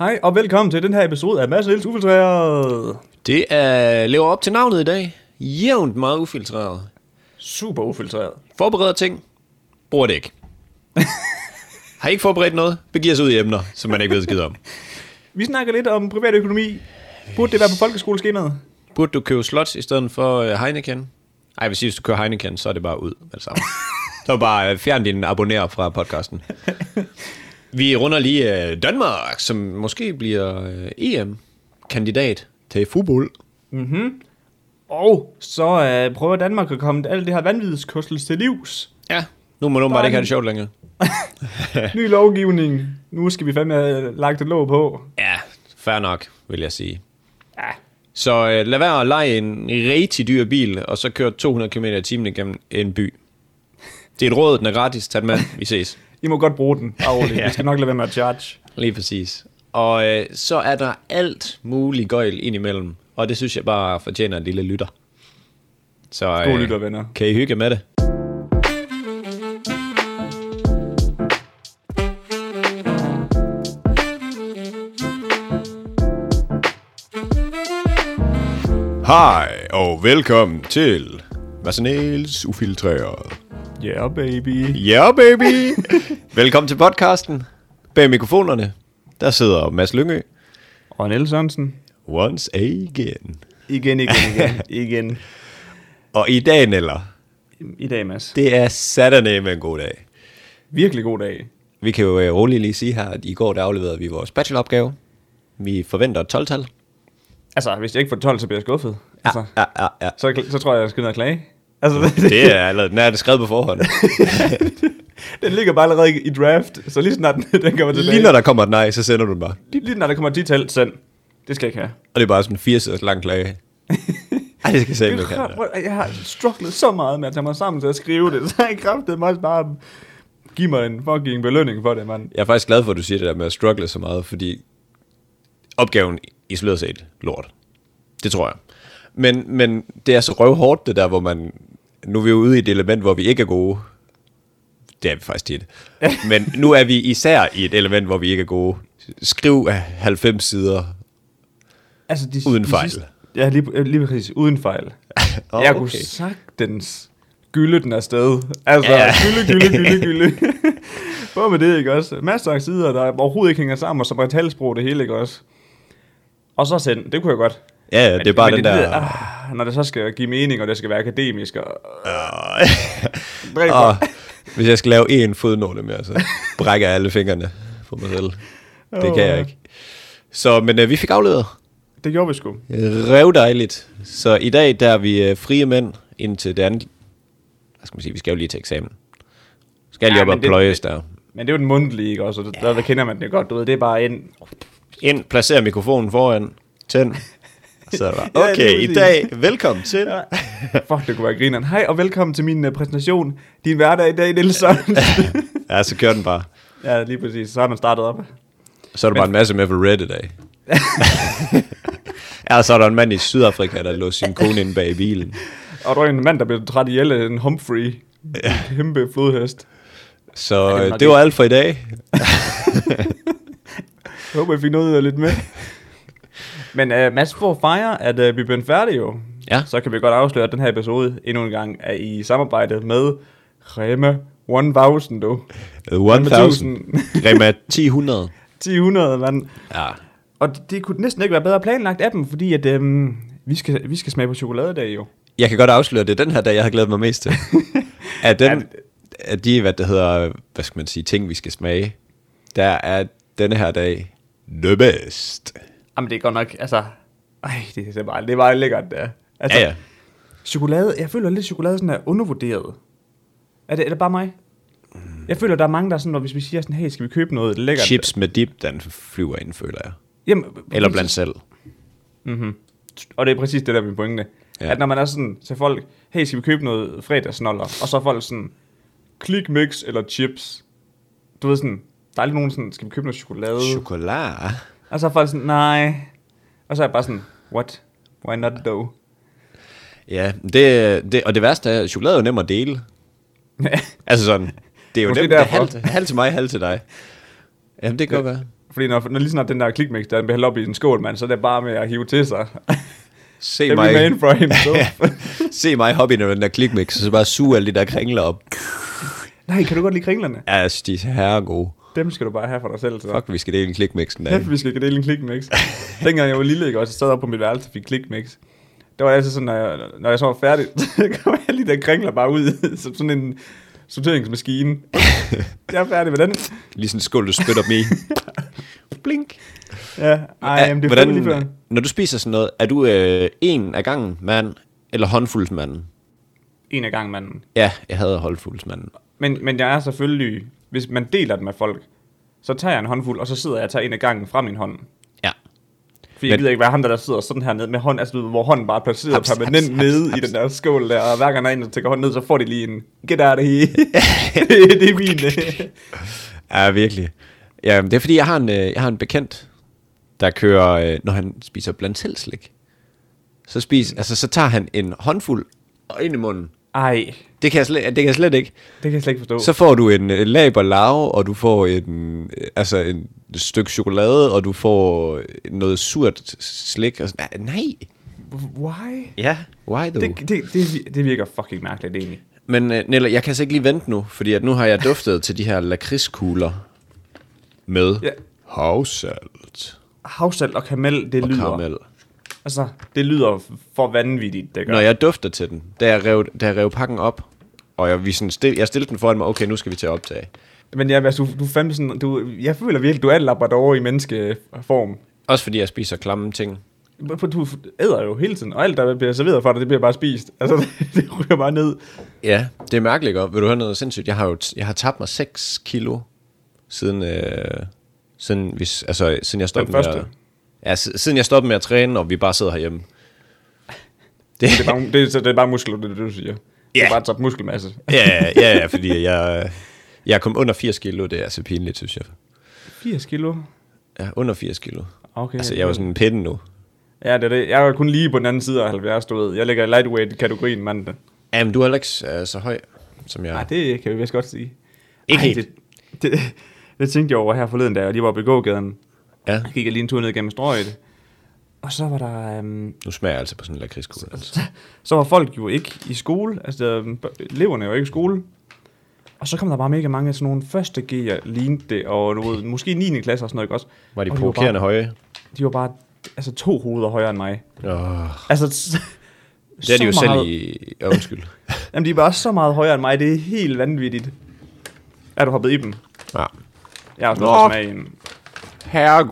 Hej og velkommen til den her episode af Mads Niels Ufiltreret. Det er, lever op til navnet i dag. Jævnt meget ufiltreret. Super ufiltreret. Forbereder ting. Bruger det ikke. Har ikke forberedt noget? Begiver sig ud i emner, som man ikke ved skid om. Vi snakker lidt om privatøkonomi. Burde det være på folkeskoleskemaet? Burde du købe slots i stedet for øh, Heineken? Ej, hvis du kører Heineken, så er det bare ud samme. Så bare øh, fjern din abonner fra podcasten. Vi runder lige øh, Danmark, som måske bliver øh, EM-kandidat til fodbold. Og så øh, prøver Danmark at komme alt det her vanvidskostel til livs. Ja, nu må man bare ikke have det sjovt længere. Ny lovgivning. Nu skal vi fandme have lagt et låg på. Ja, fair nok, vil jeg sige. Ja. Så øh, lad være at lege en rigtig dyr bil, og så køre 200 km i timen igennem en by. Det er et råd, den er gratis. Tag den med. Vi ses. I må godt bruge den. Bare roligt. Ja. Vi skal nok lade være med at charge. Lige præcis. Og øh, så er der alt muligt gøjl indimellem, og det synes jeg bare fortjener en lille lytter. Så øh, God lytter, venner. kan I hygge med det? Hej og velkommen til Massanels Ufiltreret. Yeah, baby. Ja, yeah, baby! velkommen til podcasten. Bag mikrofonerne, der sidder Mads Lyngø. Og Niels Sørensen. Once again. Igen, igen, igen. igen. Og i dag, Neller, I dag, Mads. det er Saturday med en god dag. Virkelig god dag. Vi kan jo øh, roligt lige sige her, at i går der afleverede vi vores bacheloropgave. Vi forventer et 12-tal. Altså, hvis jeg ikke får 12, så bliver jeg skuffet. Altså, ja, ja, ja. så, så tror jeg, jeg skal ned og klage. Altså, Det er allerede, den er det skrevet på forhånd. den ligger bare allerede i draft, så lige snart den, den kommer tilbage. Lige når der kommer et nej, så sender du den bare. lige, lige når der kommer 10 tal, send. Det skal jeg ikke have. Og det er bare sådan en 80 siders lang klage. Ej, det skal jeg Det ikke have. jeg har strugglet så meget med at tage mig sammen til at skrive det, så jeg kræftede mig bare give mig en fucking belønning for det, mand. Jeg er faktisk glad for, at du siger det der med at struggle så meget, fordi opgaven isoleret set lort. Det tror jeg. Men, men det er så røvhårdt det der, hvor man... Nu er vi jo ude i et element, hvor vi ikke er gode. Det er vi faktisk tit. Men nu er vi især i et element, hvor vi ikke er gode. Skriv 90 sider. Altså, de, Uden de fejl. Sidste, ja, lige, lige præcis. Uden fejl. Oh, jeg kunne okay. sagtens gylde den afsted. Altså, ja. gylde, gylde, gylde, gylde. Både med det, ikke også? Masser af sider, der overhovedet ikke hænger sammen, og som er talsprog det hele, ikke også? Og så send. Det kunne jeg godt. Ja, ja, det er bare Men den der... ah, når det så skal give mening, og det skal være akademisk, og... Uh, Og hvis jeg skal lave en fodnote mere, så brækker jeg alle fingrene på mig selv. Det kan jeg ikke. Så, men øh, vi fik afleveret. Det gjorde vi sgu. Rev dejligt. Så i dag, der er vi øh, frie mænd indtil det andet. Hvad skal man sige? Vi skal jo lige til eksamen. Skal lige Ja, op men og det- pløjes der. Men det er jo den mundtlige, ikke også? Og der, der kender man det godt, du ved. Det er bare en... Ind, placer mikrofonen foran. Tænd. Så bare, Ja, okay, lige i dag, velkommen til. Ja. Fuck, det kunne være grineren. Hej, og velkommen til min uh, præsentation. Din hverdag i dag, Niels Sørensen. Ja, så kører den bare. ja, lige præcis. Så har man startet op. Så er der bare en masse med for Red i dag. ja, så er der en mand i Sydafrika, der lå sin kone inde bag i bilen. Og der er en mand, der blev træt ihjel af en Humphrey. Ja. En kæmpe flodhest. Så det øh, det var alt for i dag. Jeg håber, jeg fik noget lidt med. Men uh, Mads, at fejre, at uh, vi blev færdige jo, Ja. så kan vi godt afsløre, at den her episode endnu en gang er i samarbejde med Rema 1000, du. 1000. Rema 1000. 1000, mand. Ja. Og det, det kunne næsten ikke være bedre planlagt af dem, fordi at, øhm, vi, skal, vi skal smage på chokoladedag jo. Jeg kan godt afsløre, at det er den her dag, jeg har glædet mig mest til. Af, den, af de, hvad det hedder, hvad skal man sige, ting, vi skal smage, der er denne her dag the best. Jamen det er godt nok, altså... Ej, det er bare, det er bare lækkert, der. Altså, Ja, ja. Chokolade, jeg føler lidt, chokolade sådan er undervurderet. Er det, er det bare mig? Jeg føler, der er mange, der er sådan, når hvis vi siger sådan, hey, skal vi købe noget lækkert? Chips med dip, den flyver ind, føler jeg. Jamen, Eller blandt selv. Og det er præcis det, der er min pointe. Ja. At når man er sådan til folk, hey, skal vi købe noget fredagsnoller? Og så er folk sådan, klik mix eller chips. Du ved sådan, der er aldrig nogen sådan, skal vi købe noget chokolade? Chokolade. Og så er folk sådan, nej. Og så er jeg bare sådan, what? Why not though? Ja, det, det, og det værste er, at chokolade er jo nem at dele. Altså sådan, det er jo nemt, det halvt, halvt til mig, halvt til dig. Jamen, det kan godt være. Fordi når, når lige snart den der klikmix, der bliver hældt op i en skål, mand, så er det bare med at hive til sig. Se Every mig, man for himself. se mig hoppe ind i den der klikmix, og så bare suge alle de der kringler op. Nej, kan du godt lide kringlerne? Ja, synes, de er herre gode. Dem skal du bare have for dig selv. Så. Fuck, vi skal dele en klikmix den. Kæft, vi skal dele en klikmix. Dengang jeg var lille, ikke, og så sad op på mit værelse og fik klikmix. Det var altid sådan, når jeg, når jeg så var færdig, så kom jeg lige der kringler bare ud, som sådan en sorteringsmaskine. jeg er færdig med den. Lige sådan en skål, du spytter dem i. Blink. Ja, ej, jamen, det er Hvordan, lige når du spiser sådan noget, er du øh, en af gangen mand, eller håndfuldsmanden? En af gangen, manden. Ja, jeg havde håndfuldsmanden. Men, men jeg er selvfølgelig, hvis man deler det med folk, så tager jeg en håndfuld, og så sidder jeg og tager en af gangen fra min hånd. Ja. Fordi jeg Men- gider ikke være ham, der, der sidder sådan her nede med hånd, altså hvor hånden bare er placeret Haps, permanent haps, nede haps, i den der skål der, og hver gang der er en, der tænker hånden ned, så får de lige en, get out of here. det, det er min. Ja, virkelig. Ja, det er fordi, jeg har en, øh, jeg har en bekendt, der kører, øh, når han spiser blandt selv slik. Så, spis, altså, så tager han en håndfuld og ind i munden. Ej, Det kan jeg slet, det kan jeg slet ikke. det kan jeg slet ikke forstå. Så får du en, en laber lav, og du får en, øh, altså en stykke chokolade, og du får noget surt slik. Og sådan. Nej. Why? Ja, why though? Det, det, det, det virker fucking mærkeligt egentlig. Men Nella, jeg kan altså ikke lige vente nu, fordi at nu har jeg duftet til de her lakridskugler med Ja. havsalt Havsalt og karamel, det og lyder, karamel. altså, det lyder for vanvittigt, det gør. Når jeg dufter til den, da jeg rev, da jeg rev pakken op, og jeg, vi sådan stil, jeg stillede den foran mig, okay, nu skal vi til at optage. Men ja, altså, du, du fandme sådan, du, jeg føler virkelig, du er labrador i menneskeform. Også fordi jeg spiser klamme ting. Du æder jo hele tiden, og alt, der bliver serveret for dig, det bliver bare spist. Altså, det, det ryger bare ned. Ja, det er mærkeligt godt. Vil du høre noget sindssygt? Jeg har jo jeg har tabt mig 6 kilo siden, øh, siden, hvis, altså, siden jeg stoppede med at, ja, siden jeg stoppede med at træne, og vi bare sidder herhjemme. Det, Det er bare, det, er- det er bare muskler, det det, du siger. Det er Ja. bare tabt muskelmasse. ja, ja, ja, fordi jeg, jeg kom under 80 kilo, det er altså pinligt, synes jeg. 80 kilo. Ja, under 80 kilo. Okay. Altså, jeg er jo sådan en pinde nu. Ja, det er det. Jeg er kun lige på den anden side af 70, du ved. Jeg ligger i lightweight-kategorien, mand. Jamen, du er heller ikke øh, så høj, som jeg Nej, det kan vi vist godt sige. Ikke Ej, helt. Det, det, det, tænkte jeg over her forleden, da jeg lige var på gågaden. Ja, Jeg gik lige en tur ned gennem strøget. Og så var der... Øhm, nu smager jeg altså på sådan en lakridskugle. Altså. så var folk jo ikke i skole. Altså, øhm, eleverne var ikke i skole. Og så kom der bare mega mange af sådan nogle første G'er, lignede det, og ved, måske 9. klasse og sådan noget, ikke også? Var de Og provokerende høje? bare, de var bare altså, to hoveder højere end mig. Oh, Altså, det er de jo så selv meget- i... Ja, undskyld. Jamen, de er bare så meget højere end mig. Det er helt vanvittigt. Er du hoppet i dem? Ja. Jeg har også noget smag i en. Herre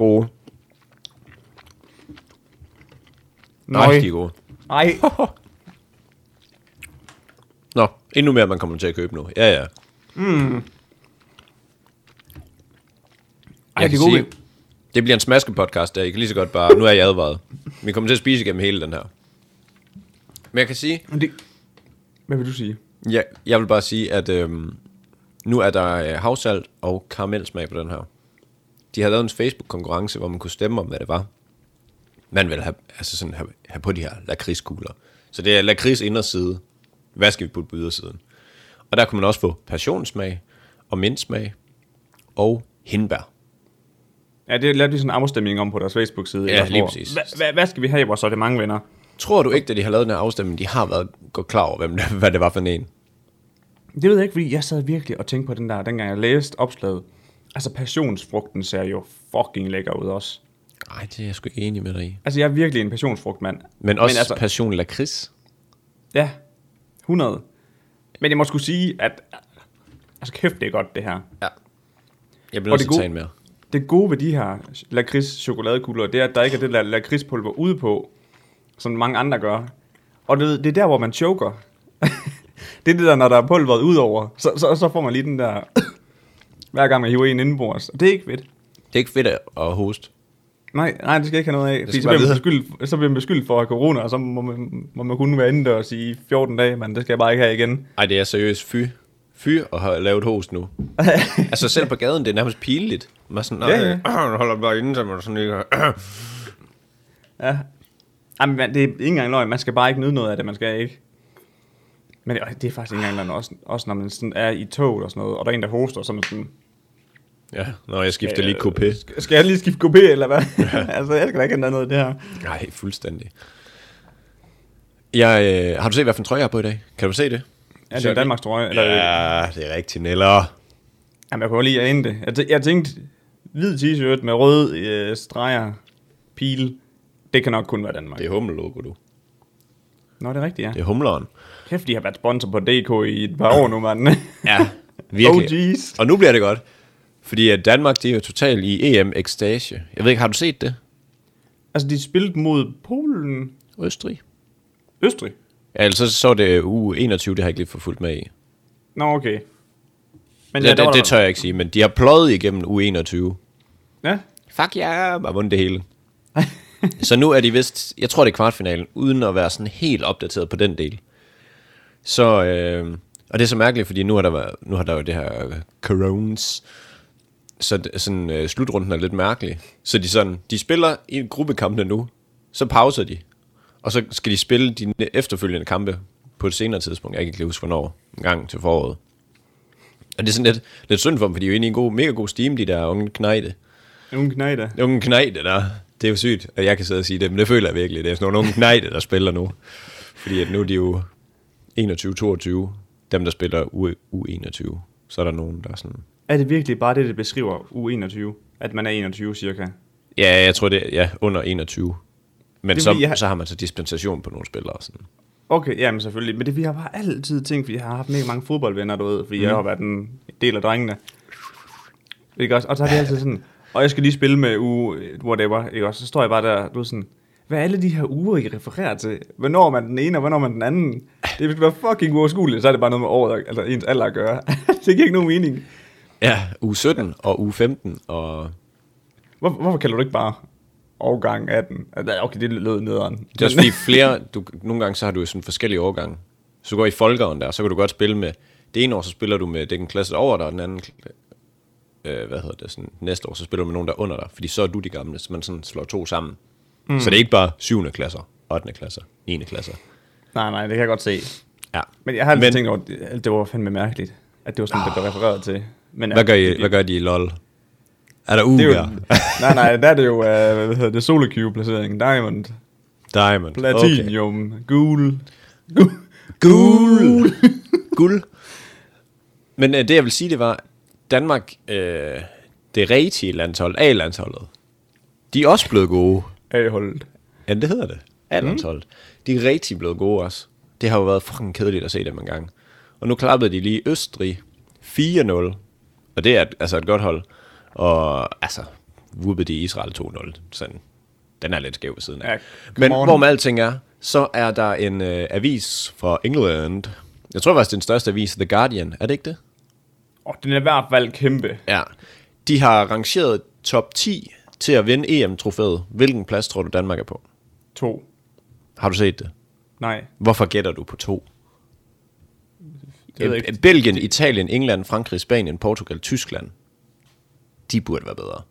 Nøj. Rigtig gode. Ej. Nå, endnu mere, man kommer til at købe nu. Ja, ja. Ej, Jeg det er sige, det bliver en smaske podcast, der I kan lige så godt bare, nu er jeg advaret. Vi kommer til at spise igennem hele den her. Men jeg kan sige, Men det... Hvad vil du sige? ja, jeg vil bare sige, at øhm, nu er der øh, havsalt og karamelsmag på den her. De har lavet en Facebook-konkurrence, hvor man kunne stemme om, hvad det var. Man vil have, altså sådan have, have på de her lakridskugler. Så det er lakrids inderside. Hvad skal vi putte på ydersiden? Og der kunne man også få passionssmag og mintsmag og hindbær. Ja, det lavede de sådan en afstemning om på deres Facebook-side. Ja, lige præcis. Hvad, skal vi have i vores sortiment, venner? Tror du ikke, at de har lavet den her afstemning, de har været godt klar over, hvem hvad det var for en? Det ved jeg ikke, fordi jeg sad virkelig og tænkte på den der, dengang jeg læste opslaget. Altså, passionsfrugten ser jo fucking lækker ud også. Nej, det er jeg sgu ikke enig med dig i. Altså, jeg er virkelig en passionsfrugtmand. Men også Men altså, passion lakrids. ja, 100. Men jeg må skulle sige, at... Altså, kæft, det er godt, det her. Ja. Jeg bliver nødt til at tage en mere. Det gode ved de her lakrids chokoladekugler, det er, at der ikke er det der lakridspulver ude på, som mange andre gør. Og det, det er der, hvor man choker. det er det der, når der er pulveret ud over, så, så, så får man lige den der, hver gang man hiver en indenbords. Og det er ikke fedt. Det er ikke fedt at hoste. Nej, nej, det skal jeg ikke have noget af. Fordi så bliver, man beskyldt, så bliver man beskyldt for corona, og så må man, må man kun være indendørs i 14 dage, men det skal jeg bare ikke have igen. Ej, det er seriøst fy. Fy at have lavet host nu. altså selv på gaden, det er nærmest pinligt. Man er sådan, nej, Ja, ja, ja. holder bare inde, så man sådan ikke... Ja. Jamen, det er ikke engang løgn. Man skal bare ikke nyde noget af det. Man skal ikke. Men det, det er faktisk ikke engang løgn. Også, også når man sådan er i toget og sådan noget, og der er en, der hoster, så man sådan... Ja, når jeg skifter lige kopé. Skal, skal jeg lige skifte kopé, eller hvad? altså, jeg skal da ikke have noget af det her. Nej, fuldstændig. Jeg, øh, har du set, hvad for en trøje jeg har på i dag? Kan du se det? Ja, det er Danmarks trøje. Eller, Ja, det er rigtigt, Neller. Jamen, jeg kunne lige ane det. Jeg, tæ- jeg tænkte, hvid t-shirt med rød øh, streger, pil, det kan nok kun være Danmark. Det er hummellogo, du. Nå, det er rigtigt, ja. Det er humleren. Kæft, de har været sponsor på DK i et par år nu, mand. Ja, virkelig. OG's. Og nu bliver det godt. Fordi at Danmark, det er jo totalt i EM-ekstase. Jeg ved ikke, har du set det? altså, de spillede mod Polen, Østrig? Østrig. Ja, ellers så, så er det uge 21, det har jeg ikke lige fået fulgt med i. Nå, okay. Men Ja, der det, det der- tør jeg ikke sige, men de har pløjet igennem uge 21. Ja, Fuck ja, yeah, og vundet det hele. så nu er de vist, jeg tror det er kvartfinalen, uden at være sådan helt opdateret på den del. Så, øh, og det er så mærkeligt, fordi nu har der, været, nu har der jo det her øh, corones, så sådan, øh, slutrunden er lidt mærkelig. Så de, sådan, de spiller i gruppekampene nu, så pauser de, og så skal de spille de efterfølgende kampe på et senere tidspunkt. Jeg kan ikke huske, hvornår, en gang til foråret. Og det er sådan lidt, lidt synd for dem, for de er jo egentlig i en god, mega god steam, de der unge knejde. nogle knejder. Unge knejde der. Det er jo sygt, at jeg kan sidde og sige det, men det føler jeg virkelig. Det er sådan nogle unge knejde, der spiller nu. Fordi at nu er de jo 21-22, dem der spiller U- U21. Så er der nogen, der er sådan... Er det virkelig bare det, det beskriver U21? At man er 21 cirka? Ja, jeg tror det er ja, under 21. Men Det er så, har- så har man så dispensation på nogle spillere. og Sådan. Okay, jamen selvfølgelig. Men det vi har bare altid tænkt, fordi jeg har haft mega mange fodboldvenner, du ved, fordi mm. jeg har været en del af drengene. Ikke også? Og så har de altid sådan, og jeg skal lige spille med uge, whatever, ikke også? Så står jeg bare der, du ved sådan, hvad er alle de her uger, I refererer til? Hvornår er man den ene, og hvornår er man den anden? Det vil være fucking uoverskueligt, så er det bare noget med året, altså ens alder at gøre. det giver ikke nogen mening. Ja, uge 17 og uge 15 og... Hvor, hvorfor kalder du ikke bare årgang 18? Altså, Okay, det lød nederen. Det er også fordi flere... Du, nogle gange så har du sådan forskellige årgange. Så går i folkeåren der, så kan du godt spille med... Det ene år, så spiller du med den klasse over dig, og den anden... Øh, hvad hedder det? Sådan, næste år, så spiller du med nogen, der er under dig. Fordi så er du de gamle, så man sådan slår to sammen. Mm. Så det er ikke bare 7. klasser, 8. klasser, 9. klasser. Nej, nej, det kan jeg godt se. Ja. Men jeg har altid Men, tænkt over, at det var fandme mærkeligt, at det var sådan, oh. det blev refereret til. Men, Hvad gør, det, I, hvad gør de i LOL? Er der det er jo, uger? nej, nej, der er det jo, uh, hvad hedder det, solo queue placering, diamond, Diamond. platinum, okay. gul. Gul. Guld. Men øh, det jeg vil sige, det var, Danmark, øh, det rigtige landshold, A-landsholdet, de er også blevet gode. A-holdet. Ja, det hedder det. A-landsholdet. De er rigtig blevet gode også. Det har jo været fucking kedeligt at se dem en gang. Og nu klappede de lige Østrig 4-0. Og det er et, altså et godt hold. Og altså, whoopede de Israel 2-0. Sådan, den er lidt skæv ved siden af. Ja, Men on. hvorom alting er, så er der en øh, avis fra England. Jeg tror faktisk, det er den største avis, The Guardian. Er det ikke det? Oh, den er i hvert fald kæmpe. Ja. De har rangeret top 10 til at vinde EM-trofæet. Hvilken plads tror du, Danmark er på? To. Har du set det? Nej, Hvorfor gætter du på to? Det ikke. Belgien, Italien, England, Frankrig, Spanien, Portugal, Tyskland. De burde være bedre.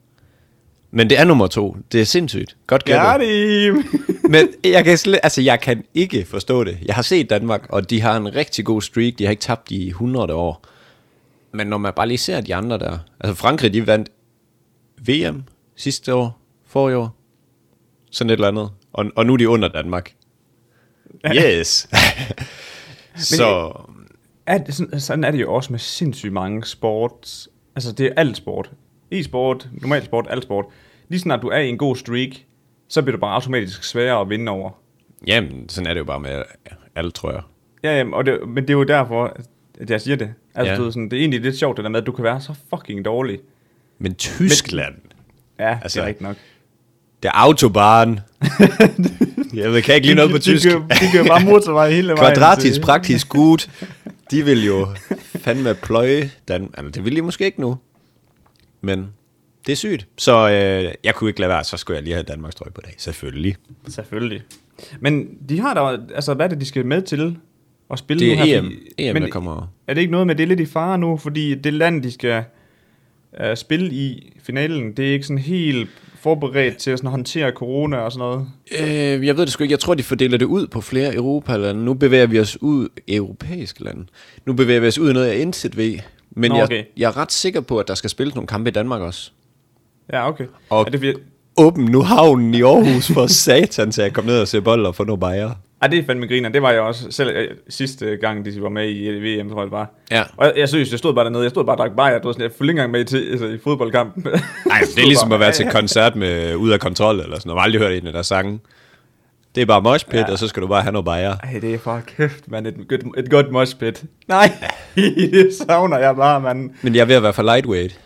Men det er nummer to. Det er sindssygt. Godt gættet. Men jeg kan, slet, altså, jeg kan ikke forstå det. Jeg har set Danmark, og de har en rigtig god streak. De har ikke tabt i 100 år. Men når man bare lige ser de andre der. Altså Frankrig, de vandt VM sidste år, forrige år. Sådan et eller andet. Og, og nu er de under Danmark. Yes. Så er det, sådan, sådan er det jo også med sindssygt mange sports. Altså, det er alt sport. E-sport, normal sport, alt sport. Lige snart du er i en god streak, så bliver det bare automatisk sværere at vinde over. Jamen, sådan er det jo bare med alle, tror jeg. Ja, jamen, og det, men det er jo derfor, at jeg siger det. Altså, Ja. du, sådan, det er egentlig lidt sjovt, det der med, at du kan være så fucking dårlig. Men Tyskland, Ja, Altså, altså, det er rigtigt nok. der Autobahn. jeg ved, kan ikke lige noget på de, tysk. De kører, de kører bare motorvej hele vejen. Kvadratisk praktisk gut. De vil jo fandme pløje Dan altså, det vil de måske ikke nu. Men det er sygt. Så øh, jeg kunne ikke lade være, så skulle jeg lige have Danmarks trøje på dag. Selvfølgelig. Selvfølgelig. Men de har da, altså hvad er det, de skal med til at spille Det nu er her? EM. Fordi- EM, men der kommer. Er det ikke noget med, det er lidt i fare nu, fordi det land, de skal uh, spille i finalen, det er ikke sådan helt forberedt til at sådan håndtere corona og sådan noget? Øh, jeg ved det sgu ikke. Jeg tror, de fordeler det ud på flere Europalande. Nu bevæger vi os ud europæiske lande. Nu bevæger vi os ud i noget af NZV, Men Nå, jeg, okay. jeg er ret sikker på, at der skal spilles nogle kampe i Danmark også. Ja, okay. Og- er det, fordi, Åbn nu havnen i Aarhus for satan, så jeg kom ned og se bold og få nogle bajer. Ej, det er fandme griner. Det var jeg også selv øh, sidste gang, de var med i VM, tror jeg det var. Ja. Og jeg, jeg synes, jeg stod bare dernede. Jeg stod bare og drak bajer. Jeg, sådan, jeg fulgte ikke engang med til, altså, i fodboldkampen. Nej, det er ligesom at være til koncert med Ud af Kontrol, eller sådan noget. Jeg har aldrig hørt en af deres sange. Det er bare moshpit, ja. Ja. og så skal du bare have noget bajer. Ej, det er for kæft, mand. Et, et, et godt moshpit. Nej, det savner jeg bare, mand. Men jeg er ved at være for lightweight.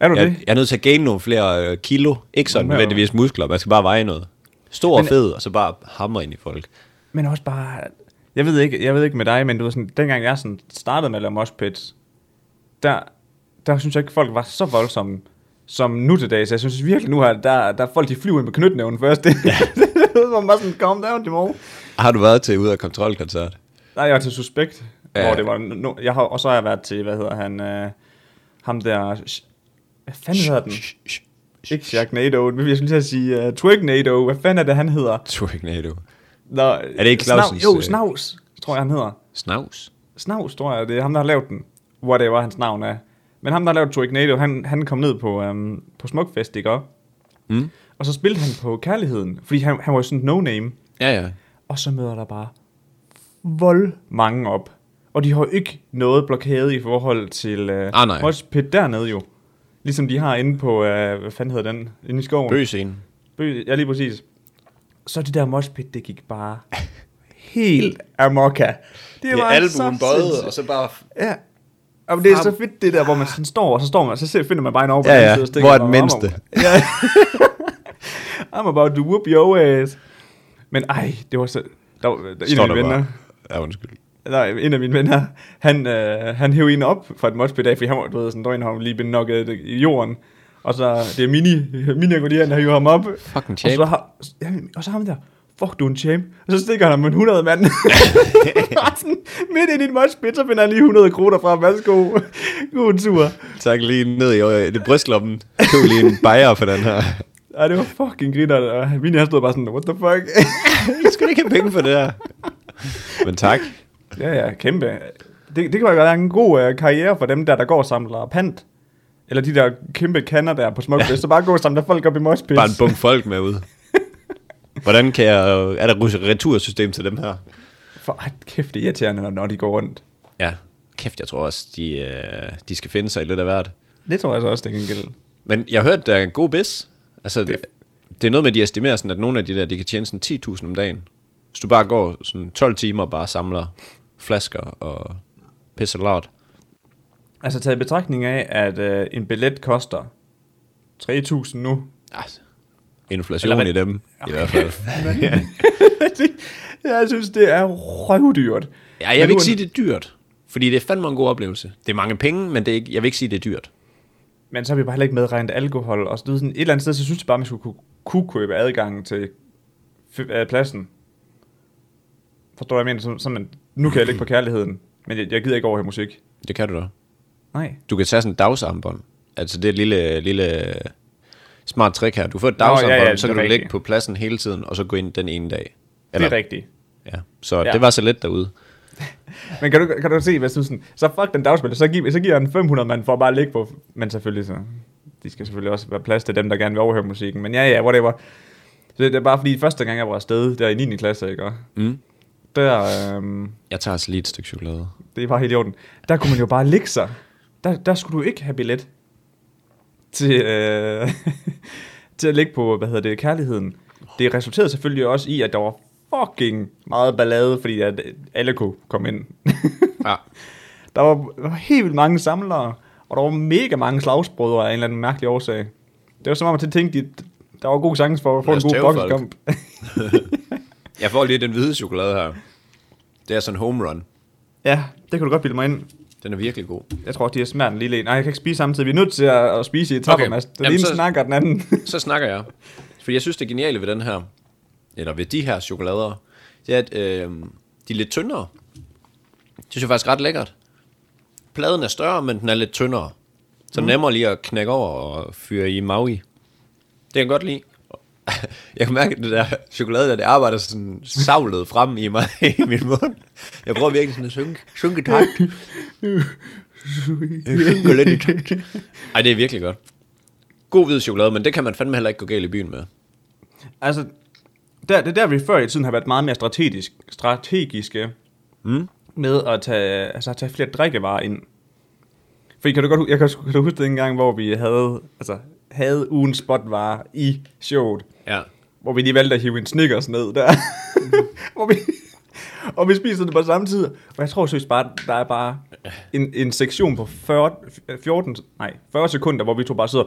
Er du Jeg, det? jeg er nødt til at gaine nogle flere øh, kilo. Ikke sådan ja. nødvendigvis muskler, man skal bare veje noget. Stor og Men- fed, og så bare hamre ind i folk. Men også bare... Jeg ved ikke, jeg ved ikke med dig, men du ved sådan, dengang jeg sådan startede med at lave moshpits, der, der synes jeg ikke, folk var så voldsomme som nu til dag. Så jeg synes virkelig nu, her, der, der er folk, de flyver ind med knytnæven først. Det, det var bare sådan, calm down, Timo. Har du været til Ud af Kontrol-koncert? Nej, jeg var til Suspekt, Ja. ja. hvor det var... No, jeg har, og så har jeg været til, hvad hedder han... Øh, ham der... Hvad fanden hedder den? Ikke Sharknado. Jeg skulle til at sige uh, Twignado. Hvad fanden er det, han hedder? Tornado. Nå, er det ikke Clausens, Jo, øh, Snavs, tror jeg, han hedder. Snavs. Snavs, tror jeg, det er ham, der har lavet den. Hvor det var hans navn er. Men ham, der har lavet Tornado, han, han kom ned på, um, på Smukfest, ikke også? Mm. Og så spillede han på Kærligheden, fordi han, han var jo sådan no-name. Ja, ja. Og så møder der bare vold mange op. Og de har jo ikke noget blokade i forhold til uh, Ah, nej. Moshpit dernede jo. Ligesom de har inde på, uh, hvad fanden hedder den? Inde i skoven. Bøgescenen. Bø, ja, lige præcis. Så det der moshpit, det gik bare helt amokka. Det, Det er albuen bøjet, og så bare... Ja. Og det er så fedt det der, hvor man sådan står, og så står man, og så ser- finder man bare en over på Ja, den ja. side stikker Hvor er den den mindste? Ja. I'm about to whoop your ass. Men ej, det var så... Der var, der, en Står af der mine venner, bare. Ja, undskyld. nej, en af mine venner, han, øh, han hævde en op fra et moshpit af, fordi han var, du ved, sådan, der var en, var lige blevet nokket i jorden. Og så, det er Mini, Mini og Godian, der hiver ham op. Fucking Og champ. så, har, ja, og så har han der, fuck du er en champ. Og så stikker han ham med en 100 mand. Og midt i en moshpit, så finder han lige 100 kroner fra. Værsgo. God tur. Tak lige ned i øh, det brystloppen. Køb lige en bajer for den her. Ej, det var fucking griner. Og Mini, han stod bare sådan, what the fuck? Jeg skal ikke have penge for det her. Men tak. ja, ja, kæmpe. Det, det kan være en god uh, karriere for dem der, der går og samler pant. Eller de der kæmpe kander der på Smukfest. Ja. Så bare gå og samle folk op i moshpits. Bare en bunk folk med ud. Hvordan kan jeg... Er der retursystem til dem her? For ej, kæft, det er irriterende, når- når de går rundt. Ja. Kæft, jeg tror også, de, øh, de skal finde sig i lidt af hvert. Det tror jeg så også, det kan gælde. Men jeg har hørt, der er en god bis. Altså, det, det er noget med, at de estimerer sådan, at nogle af de der, de kan tjene sådan 10.000 om dagen. Hvis du bare går sådan 12 timer og bare samler flasker og pisser lort. Altså taget i betragtning af, at øh, en billet koster 3.000 nu. Altså, inflation Eller i dem, i hvert fald. Det- jeg synes, det er røvdyrt. Ja, jeg vil ikke sige, det er dyrt. Fordi det er fandme en god oplevelse. Det er mange penge, men det er ikke, jeg vil ikke sige, det er dyrt. Men så har vi bare heller ikke medregnet alkohol. Og så, du ved, sådan, et eller andet sted, så synes jeg bare, man skulle kunne, kunne købe adgang til øh, pladsen. Forstår du, hvad jeg mener? Så, så man, nu kan jeg ligge på kærligheden, men jeg, jeg gider ikke overhøre musik. Det kan du da. Nej. Du kan tage sådan en dagsarmbånd. Altså det er et lille, lille smart trick her. Du får et Nå, ja, dagsarmbånd, ja, så kan er du ligge på pladsen hele tiden, og så gå ind den ene dag. Det er rigtigt. Ja, så Ja. det var så let derude. Men kan du, kan du se, hvad synes sådan, så fuck den dagspiller, så, giver, så giver jeg en 500 mand for at bare ligge på, men selvfølgelig så, de skal selvfølgelig også være plads til dem, der gerne vil overhøre musikken, men ja, ja, whatever. Så det er bare fordi, første gang jeg var afsted, der i 9. klasse, ikke? Mm. Der, øhm, Jeg tager altså lige et stykke chokolade. det var helt i orden, der kunne man jo bare ligge sig. Der, der skulle du ikke have billet til, øh, til at ligge på, hvad hedder det, kærligheden. Det resulterede selvfølgelig også i, at der var fucking meget ballade, fordi at alle kunne komme ind. Ja. Der var, der var helt vildt mange samlere, og der var mega mange slagsbrødre af en eller anden mærkelig årsag. Det var som om, at jeg tænkte, de, der var god chance for at få en god boksekamp. Jeg får lige den hvide chokolade her. Det er sådan en home run. ja, det kan du godt bilde mig ind. Den er virkelig god. Jeg tror, de er smert en lille en. Nej, jeg kan ikke spise samtidig. Vi er nødt til at, at spise i etapper, Okay. okay. Den ene så- snakker, den anden. Så snakker jeg. Fordi jeg synes, det geniale ved den her, eller ved de her chokolader, det er, at øh, de er lidt tyndere. Det synes jeg faktisk ret lækkert. Pladen er større, men den er lidt tyndere. Så mm. nemmere lige at knække over og fyre i Maui. Det kan jeg godt lide. Jeg kan mærke, at det der chokolade der, det arbejder sådan savlet frem i mig i min mund. Jeg prøver virkelig sådan at synke, synke takt. synker lidt i takt. Ej, det er virkelig godt. God hvid chokolade, men det kan man fandme heller ikke gå galt i byen med. Altså, der, det er der, vi før i tiden har været meget mere strategisk, strategiske Mm. med at tage, altså, at tage flere drikkevarer ind. For kan du godt, jeg kan, kan du huske den gang, hvor vi havde, altså, havde ugen spotvarer i showet, Ja. hvor vi lige valgte at hive en Snickers ned der. hvor vi, og vi spiser det på samme tid. Og jeg tror seriøst bare, der er bare en, en sektion på 40, 14, nej, 40 sekunder, hvor vi to bare sidder...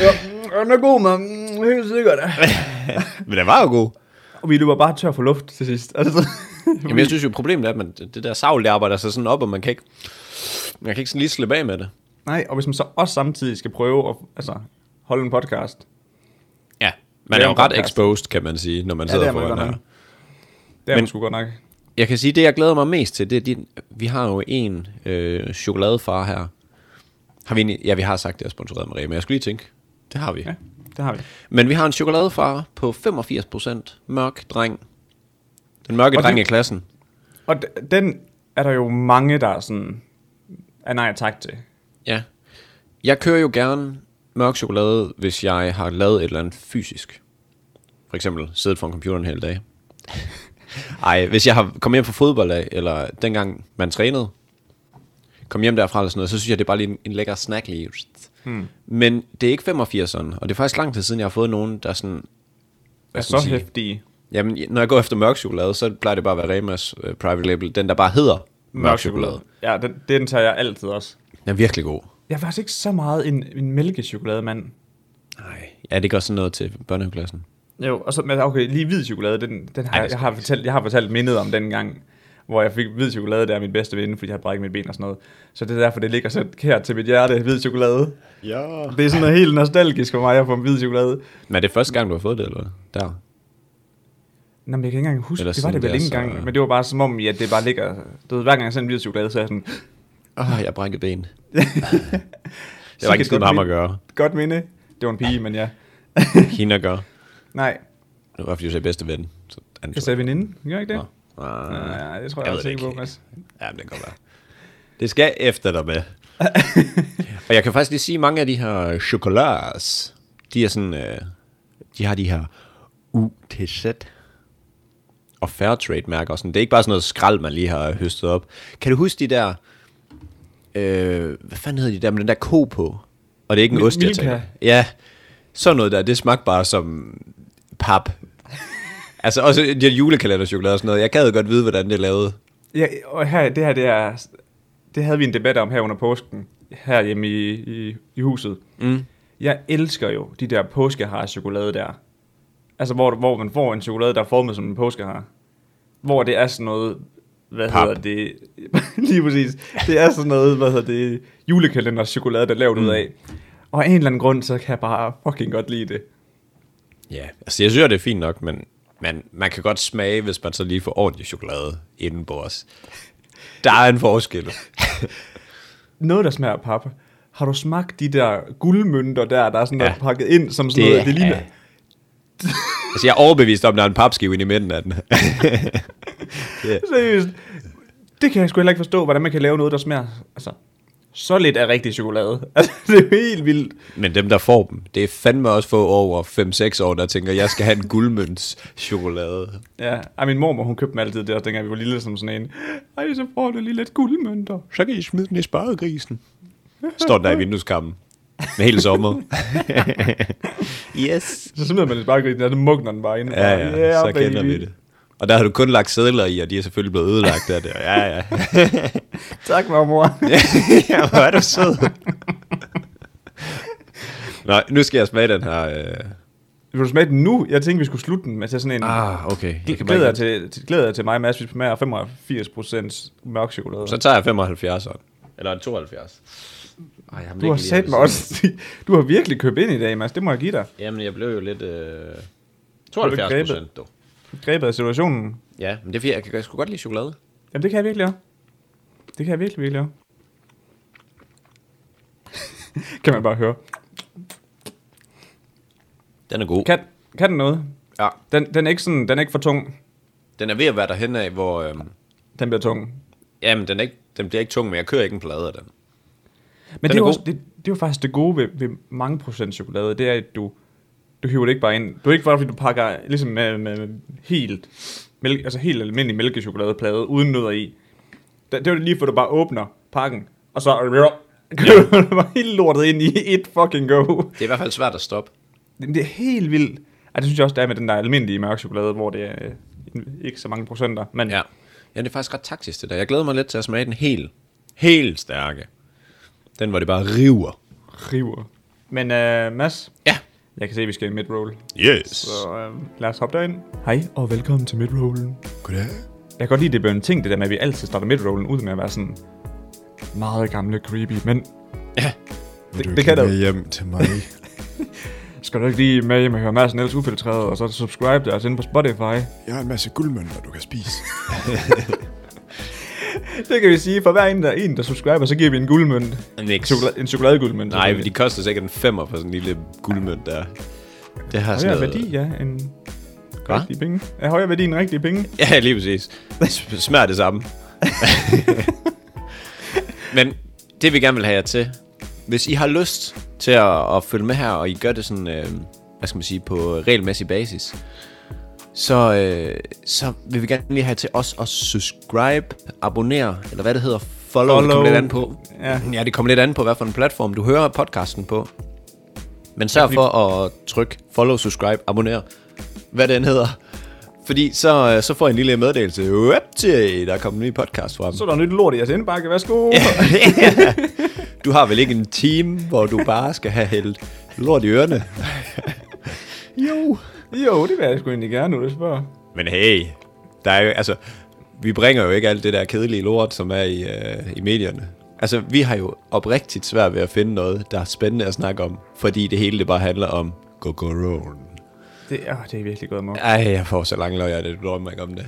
Ja, den er god, man. Helt sikkert. Men det var jo god. Og vi løber bare tør for luft til sidst. Altså, Jamen, jeg synes jo, problemet er, at man, det der savl, det arbejder sig sådan op, og man kan ikke, man kan ikke sådan lige slippe af med det. Nej, og hvis man så også samtidig skal prøve at altså, holde en podcast. Ja. Man er jo ret podcast. exposed, kan man sige, når man Ja, sidder er man foran her. Det er Men- man sgu godt nok. Jeg kan sige, det jeg glæder mig mest til, det er, din, vi har jo en øh, chokoladefar her. Har vi en, ja, vi har sagt, det er sponsoreret Rema, men jeg skulle lige tænke, det har vi. Ja, det har vi. Men vi har en chokoladefar på 85% mørk dreng. Den mørke Og dreng det- i klassen. Og den er der jo mange, der er sådan... Er nej tak til. Ja. Jeg kører jo gerne mørk chokolade, hvis jeg har lavet et eller andet fysisk. For eksempel siddet foran computeren hele dag. Ej, hvis jeg har kommet hjem fra fodbold af, eller dengang man trænede, kom hjem derfra eller sådan noget, så synes jeg, det er bare lige en, en lækker snack lige. Hmm. Men det er ikke 85'eren, og det er faktisk lang tid siden, jeg har fået nogen, der er sådan... Er så sige? hæftige. Jamen, når jeg går efter mørk chokolade, så plejer det bare at være Remas uh, private label. Den, der bare hedder mørk chokolade. Ja, den, den tager jeg altid også. Den er virkelig god. Jeg er faktisk ikke så meget en, en mælkechokolademand. Nej. Ja, det gør sådan noget til børnehaveklassen. Jo, og så, men okay, lige hvid chokolade, den, den har, Ej, jeg, har fortalt, jeg har fortalt mindet om den gang, hvor jeg fik hvid chokolade, der er min bedste ven, fordi jeg havde brækket mit ben og sådan noget. Så det er derfor, det ligger så kært til mit hjerte, hvid chokolade. Ja. Det er sådan noget helt nostalgisk for mig at få en hvid chokolade. Men er det første gang, du har fået det, eller hvad? Der. Nå, men jeg kan ikke engang huske, Eller det var det vel ikke engang, så- men det var bare som om, ja, det bare ligger, du ved, hver gang jeg sender en hvid chokolade, så er jeg sådan, Åh, oh, jeg har brækket ben. det var ikke skide med ham at gøre. godt minde. Det var en pige, men ja. Hende at gøre. Nej, Det var fordi, du sagde bedste ven. Så jeg sagde veninde, gør ikke det? Nå. Ja, Ah, det tror jeg, Jeg jeg sikker på, ikke. Mads. ja, men det kan være. Det skal efter dig med. og jeg kan faktisk lige sige, at mange af de her chokolades, de er sådan, øh, de har de her UTZ og Fairtrade mærker og sådan. Det er ikke bare sådan noget skrald, man lige har høstet op. Kan du huske de der, øh, hvad fanden hedder de der med den der ko på? Og det er ikke en Mil- ost, jeg tænker. Ja, sådan noget der, det smagte bare som pap. altså også de her julekalenderchokolade og sådan noget. Jeg gad godt vide, hvordan det er lavet. Ja, og her, det her, det er, det havde vi en debat om her under påsken, her hjemme i, i, i huset. Mm. Jeg elsker jo de der påskehar chokolade der. Altså, hvor, hvor man får en chokolade, der er formet som en påskehar. Hvor det er sådan noget, hvad Pap. hedder det? Lige præcis. Det er sådan noget, hvad hedder det? Julekalender chokolade, der er lavet mm. ud af. Og af en eller anden grund, så kan jeg bare fucking godt lide det. Ja, altså jeg synes, det er fint nok, men man, man kan godt smage, hvis man så lige får ordentlig chokolade inden på os. Der er en forskel. Noget, der smager pap. Har du smagt de der guldmønter der, der er sådan Ja. der pakket ind som sådan det, noget? Det ligner, altså jeg er overbevist om, der er en papskive inde i midten af den. Seriøst. Det kan jeg sgu heller ikke forstå, hvordan man kan lave noget, der smager altså, så lidt af rigtig chokolade. Altså, det er jo helt vildt. men dem, der får dem, det er fandme også få over 5-6 år, der tænker, jeg skal have en guldmønts chokolade. Ja, ej, min mormor, hun købte dem altid der, dengang vi var lille, som sådan en. Ej, så får du lige lidt guldmønter. Så kan I smide den i sparegrisen. Står der i vindueskammen. Med hele sommer. yes. Så smider man det bare og så mugner den bare ind. Ja, ja, så kender vi det. Og der har du kun lagt sædler i, og de er selvfølgelig blevet ødelagt af det. Ja, ja. Tak, mormor. ja, hvor er du sød. Nå, nu skal jeg smage den her. Øh... Vil du smage den nu? Jeg tænkte, vi skulle slutte den med sådan en... Ah, okay. Jeg glæder jeg til, til, glæder jeg til mig, Mads, vi smager 85% mørk chokolade. Så tager jeg 75 år. Eller 72. Ej, jeg du har sat mig også... Du har virkelig købt ind i dag, Mads. Det må jeg give dig. Jamen, jeg blev jo lidt... Øh... Blev 72 du grebet? procent, dog. Grebet af situationen. Ja, men det er fordi, jeg kan jeg sgu godt lide chokolade. Jamen, det kan jeg virkelig også. Det kan jeg virkelig, virkelig også. kan man bare høre. Den er god. Kan, kan den noget? Ja. Den, den, er ikke sådan, den er ikke for tung. Den er ved at være derhen af, hvor... Øhm... Den bliver tung. Jamen, den er ikke... den bliver ikke tung, men jeg kører ikke en plade af den. Men det er, er også, det, det er jo faktisk det gode ved, ved mange procent chokolade, det er, at du, du hiver det ikke bare ind. Du er ikke bare, fordi du pakker ligesom med, med, med helt, mælk, altså helt almindelig mælkechokoladeplade uden nødder i. Det, det er jo lige for, at du bare åbner pakken, og så køber du bare hele lortet ind i et fucking go. Det er i hvert fald svært at stoppe. Det det er helt vildt. Ej, det synes jeg også, det er med den der almindelige mørk chokolade, hvor det er øh, ikke så mange procenter. Men Ja. ja, det er faktisk ret taktisk det der. Jeg glæder mig lidt til at smage den helt, helt stærke. Den, hvor det bare river. river. Men øh, Mads, Ja. jeg kan se, at vi skal i midroll. Yes. Så øh, lad os hoppe derind. Hej, og velkommen til midrollen. Goddag. Jeg kan godt lide, det bliver en ting, det der med, at vi altid starter midrollen ud med at være sådan meget gamle, creepy. Men Ja. det, det kan du. hjem til mig. Skal du ikke lige med hjem og høre Mads Niels ufiltreret, og så subscribe til os inde på Spotify. Jeg har en masse guldmønter, du kan spise. Det kan vi sige, for hver en, der, en, der subscriber, så giver vi en guldmønt. Nix. Chokolade, en chokoladeguldmønt. Nej, men de koster sikkert en femmer for sådan en lille guldmønt der. Det har sådan noget... værdi, ja, en Hva? rigtig penge. Er højere værdi end rigtige penge? Ja, lige præcis. Smager det samme. Men det vi gerne vil have jer til, hvis I har lyst til at, at følge med her, og I gør det sådan, øh, hvad skal man sige, på regelmæssig basis, så, øh, så vil vi gerne lige have til os at subscribe, abonnere, eller hvad det hedder, follow, follow. det kommer lidt an på. Ja. ja, det kommer lidt an på, hvad for en platform du hører podcasten på. Men sørg for at trykke follow, subscribe, abonner, hvad den hedder. Fordi så, øh, så får I en lille meddelelse. Uep, til, der kommer en ny podcast frem. Så er der nyt lort i jeres indbakke. Værsgo. Du har vel ikke en team, hvor du bare skal have hældt lort i ørerne? jo. Jo, det vil jeg sgu egentlig gerne, nu du spørger. Men hey, der er jo, altså, vi bringer jo ikke alt det der kedelige lort, som er i, øh, i medierne. Altså, vi har jo oprigtigt svært ved at finde noget, der er spændende at snakke om, fordi det hele det bare handler om Gogoron. Det, åh, det er virkelig godt, mor. Ej, jeg får så lange løg, at du drømmer ikke om det.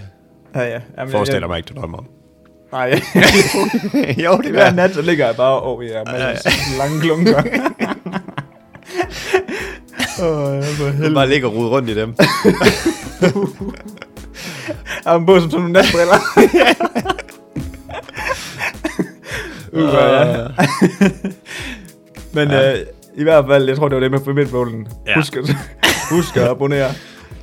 Ja, ja. Jamen, Forestiller mig ikke, du drømmer om. Nej, ja. jo, det Hver nat, så ligger jeg bare over i jer med lange klunker. Åh, jeg er bare ligger og rude rundt i dem. Jeg har på som sådan nogle natbriller. uh, ja. Men Ja. øh, i hvert fald, jeg tror, det var det med midtmålen. Ja. Husk, at, husk at abonnere.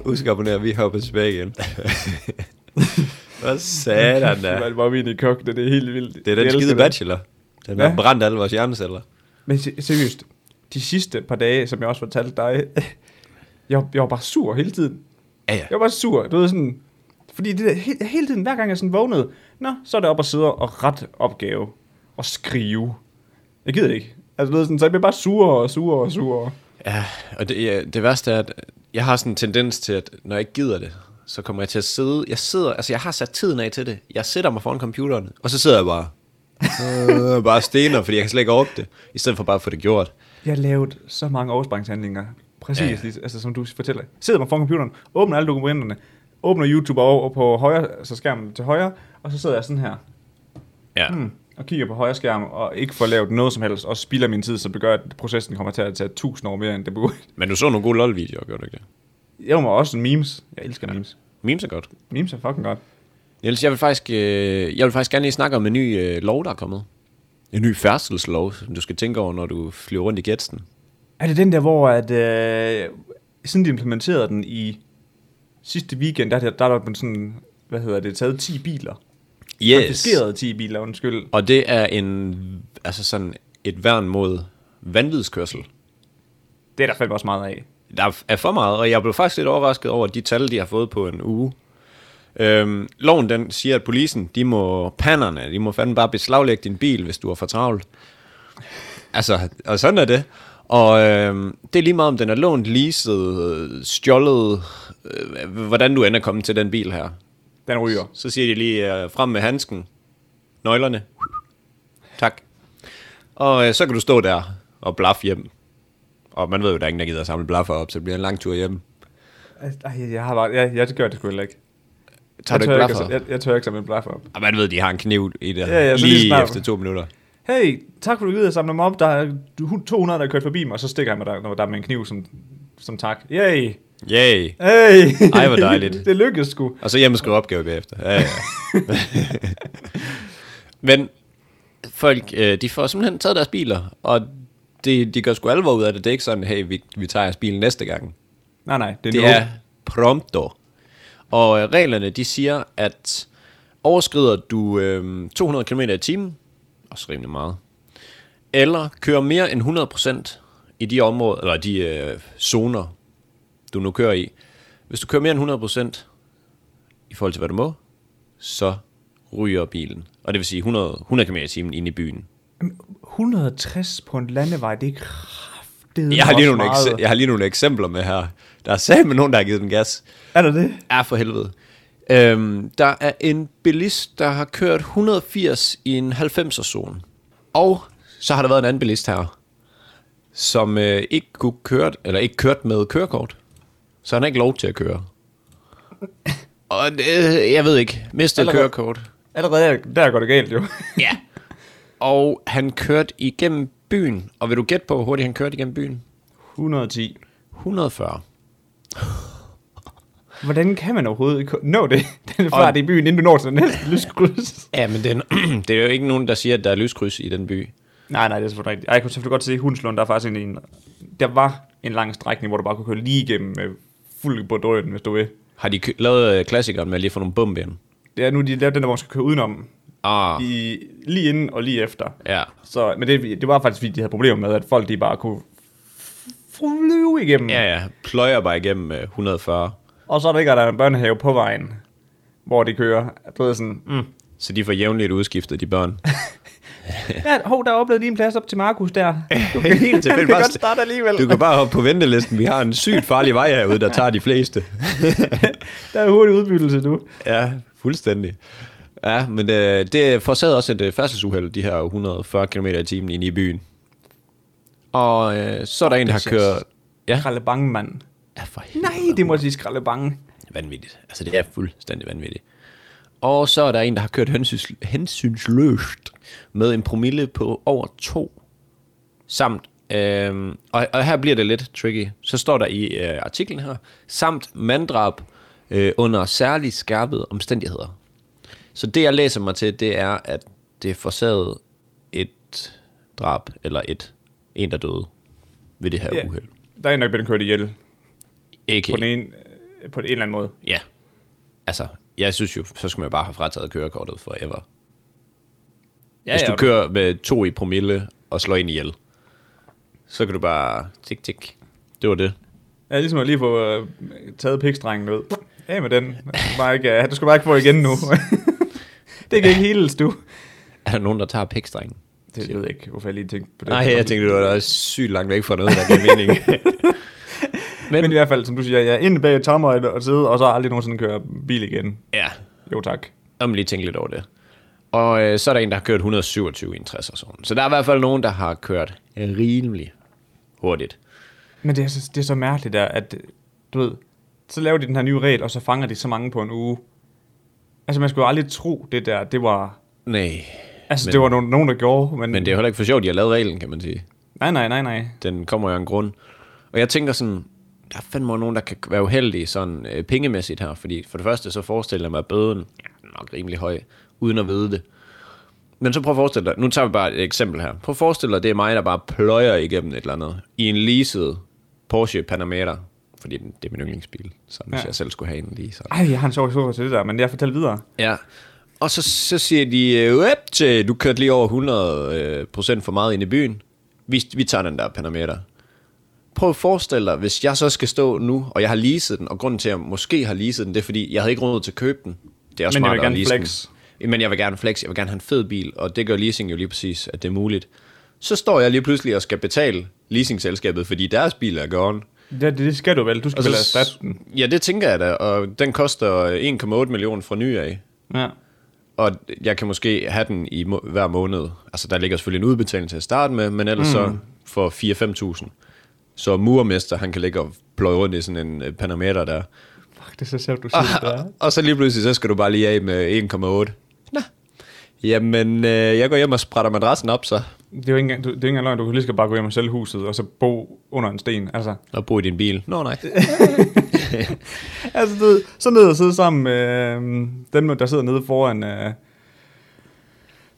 Husk at abonnere, vi hopper tilbage igen. Hvad satan Det da? var bare min i kok, det er helt vildt. Det er den skide det. bachelor. Den har brændt alle vores hjerneceller. Men se- seriøst, de sidste par dage, som jeg også fortalte dig, jeg, jeg var bare sur hele tiden. Ja, ja. Jeg var bare sur, du ved sådan, fordi det der, he, hele tiden, hver gang jeg sådan vågnede, nå, så er det op og sidde og ret opgave og skrive. Jeg gider det ikke. Altså, du ved sådan, så jeg bliver bare sur og sur og sur. Ja, og det, ja, det værste er, at jeg har sådan en tendens til, at når jeg ikke gider det, så kommer jeg til at sidde, jeg sidder, altså jeg har sat tiden af til det, jeg sætter mig foran computeren, og så sidder jeg bare, øh, bare stener, fordi jeg kan slet ikke orke det, i stedet for bare at få det gjort. Jeg har lavet så mange overspringshandlinger. Præcis, Ja, altså som du fortæller. Sidder mig foran computeren, åbner alle dokumenterne, åbner YouTube over på højre, altså skærmen til højre, og så sidder jeg sådan her. Ja. Hmm, og kigger på højre skærm, og ikke får lavet noget som helst, og spilder min tid, så det gør, at processen kommer til at tage tusind år mere, end det burde. Men du så nogle gode LOL-videoer, gjorde du ikke det? Jeg må også memes. Jeg elsker ja. memes. Memes er godt. Memes er fucking godt. Niels, jeg vil faktisk, øh, jeg vil faktisk gerne lige snakke om en ny øh, lov, der er kommet. En ny færdselslov, som du skal tænke over, når du flyver rundt i jetsen. Er det den der, hvor at, øh, siden de implementerede den i sidste weekend, der, der, der er der sådan, hvad hedder det, taget 10 biler. Konfiskeret 10 biler, undskyld. Og det er en, altså sådan et værn mod vanvidskørsel. Det er der fandme også meget af. Der er for meget, og jeg blev faktisk lidt overrasket over de tal, de har fået på en uge. Øhm, loven den siger, at polisen, de må, panderne, de må fandme bare beslaglægge din bil, hvis du er for travlt. Altså, og sådan er det. Og øhm, det er lige meget, om den er lånt, leaset, stjålet, øh, hvordan du end er kommet til den bil her. Den ryger. Så siger de lige, øh, frem med handsken, nøglerne. Tak. Og øh, så kan du stå der og blaffe hjem. Og man ved jo, der er ingen, der gider at samle blaffer op, så det bliver en lang tur hjem. Ej, jeg har bare, jeg, jeg gør det sgu heller ikke. Tager du jeg ikke tør blaffer? Jeg, jeg, tør ikke samle en blaffer op. Og man ved, de har en kniv i det, Ja, ja, så lige lige snart- efter to minutter. Hey, tak for du gider at samle dem op. Der er 200, der er kørt forbi mig, og så stikker jeg mig der, når der er med en kniv som, som tak. Yay! Yay! Hey! Ej, hvor dejligt. det lykkedes sgu. Og så hjem og skrive opgave bagefter. Ja, ja. Men folk, øh, de får simpelthen taget deres biler, og de, de gør sgu alvor ud af det. Det er ikke sådan, hey, vi, vi tager jeres bil næste gang. Nej, nej, det er, Det nu. er prompto. Og øh, reglerne, de siger, at overskrider du øh, 200 km i timen, også rimelig meget, eller kører mere end 100% i de områder, eller de øh, zoner, du nu kører i. Hvis du kører mere end 100% i forhold til, hvad du må, så ryger bilen. Og det vil sige 100, 100 km i timen ind i byen. 160 på en landevej, det er kraftedeme Jeg har, lige nogle ekse- jeg har lige nogle eksempler med her. Der er sammen nogen, der har givet den gas. Er der det? Ja, for helvede. Øhm, der er en bilist, der har kørt 180 i en 90'er zone. Og så har der været en anden bilist her, som øh, ikke kunne køre, eller ikke kørt med kørekort. Så han har ikke lov til at køre. Og det, jeg ved ikke, mistet Allerede- kørekort. Allerede der går det galt jo. Ja. Og han kørte igennem byen. Og vil du gætte på, hvor hurtigt han kørte igennem byen? 110. 140. Hvordan kan man overhovedet nå det? Den fart i byen, inden du når til den næste lyskryds. Ja, men det er, det er jo ikke nogen, der siger, at der er lyskryds i den by. Nej, nej, det er selvfølgelig rigtigt. Ej, Jeg kunne selvfølgelig godt se, at Hundslund, der er faktisk en, en, der var en lang strækning, hvor du bare kunne køre lige igennem med fuld på drøden, hvis du vil. Har de lavet øh, klassikeren med at lige få nogle bump ind? Det er nu, de lavede den der, hvor man skal køre udenom. Ah, I, lige inden og lige efter. ja. Så, men det, det var faktisk, fordi de havde problemer med, at folk de bare kunne flyve igennem. Ja, ja. Pløjer bare igennem øh, 140. Og så er der ikke, at der er en børnehave på vejen, hvor de kører. Du ved sådan, mm. Så de får jævnligt udskiftet, de børn. ja, hov, der er oplevet lige en plads op til Markus der. Du kan, Helt tilfældigt kan bare godt st- starte alligevel. Du kan bare hoppe på ventelisten. Vi har en sygt farlig vej herude, der tager de fleste. Der er hurtig udbyttelse, du. Ja, fuldstændig. Ja, men øh, det forårsagede også et øh, færdselsuheld, de her 140 km i timen inde i byen. Og øh, så er der en, der har kørt... Ja, Skraldebange, mand. ja for helvede. Det må sige skraldebange. vanvittigt. Altså, det er fuldstændig vanvittigt. Og så er der en, der har kørt hensyns, hensynsløst med en promille på over to. Samt, øhm, og, og her bliver det lidt tricky, så står der i øh, artiklen her, samt manddrab øh, under særligt skærpede omstændigheder. Så det, jeg læser mig til, det er, at det er forsaget et drab, eller et, en, der døde ved det her Ja. uheld. Der er en, der er blevet kørt ihjel. Ikke På, den ene, på en eller anden måde. Ja. Altså, jeg synes jo, så skal man bare have frataget kørekortet forever. Ja, Hvis ja, du kører med to i promille og slår ind ihjel, så kan du bare tik tik. Det var det. Ja, ligesom at lige få øh, taget pikstrengen ud. Af med den. Du skal bare ikke, øh, du skal bare ikke få igen nu. det kan ikke heles, du. Er der nogen, der tager pikstrengen? Det jeg ved jeg ikke, hvorfor jeg lige tænkte på det. Nej, jeg tænkte, det var da sygt langt væk fra noget, der gav mening. Men, Men i hvert fald, som du siger, jeg er inde bag et tommer og sidde, og så aldrig nogensinde køre bil igen. ja, Jo tak. jeg må lige tænke lidt over det. Og øh, så er der en, der har kørt 127 i en 60'er zone. Så der er i hvert fald nogen, der har kørt rimelig hurtigt. Men det er, så, det er så mærkeligt der, at du ved, så laver de den her nye regel, og så fanger de så mange på en uge. Altså man skulle jo aldrig tro det der, det var... Nej, Altså Men- det var nogen, nogen, der gjorde, men... men det er heller ikke for sjovt, de har lavet reglen, kan man sige. Nej, nej, nej, nej. Den kommer jo af en grund. Og jeg tænker sådan, der er fandme nogen, der kan være uheldige sådan øh, pengemæssigt her. Fordi for det første, så forestiller jeg mig, at bøden ja, er nok rimelig høj, uden at vide det. Men så prøv at forestille dig, nu tager vi bare et eksempel her. Prøv at forestille dig, det er mig, der bare pløjer igennem et eller andet. I en leaset Porsche Panamera. Fordi det er min yndlingsbil. Så hvis Ja. jeg selv skulle have en lige så. Ej, jeg har en sjov historie til det der, men jeg fortæller videre. Ja. Og så, så siger de, øh, "Wep, til, du kørte lige over 100 øh, procent for meget ind i byen. Vi, vi tager den der Panamera. Prøv at forestille dig, hvis jeg så skal stå nu, og jeg har leaset den, og grunden til, at jeg måske har leaset den, det er, fordi jeg havde ikke råd til at købe den. Det er også Men jeg vil gerne flex. Den. Men jeg vil gerne flex, jeg vil gerne have en fed bil, og det gør leasing jo lige præcis, at det er muligt. Så står jeg lige pludselig og skal betale leasingselskabet, fordi deres bil er gone. Det, det skal du vel, du skal Og vel erstatte den. ja, det tænker jeg da, og den koster 1,8 millioner fra ny af. Ja. Og jeg kan måske have den i må- hver måned. Altså, der ligger selvfølgelig en udbetaling til at starte med, men ellers mm. så for 4-5.000. Så murmester, han kan ligge og pløje rundt i sådan en øh, Panamera der. Fuck, det er så sjovt, du siger det der. Og så lige pludselig, så skal du bare lige af med 1,8. Nå. Jamen, øh, jeg går hjem og sprætter madrassen op, så. Det er jo ikke engang, det er ikke engang løgn, du kan lige skal bare gå hjem og sælge huset, og så bo under en sten. Altså, Og bo i din bil. Nå, nej. altså du så ned og sidde sammen med øh, dem, der sidder nede foran, øh,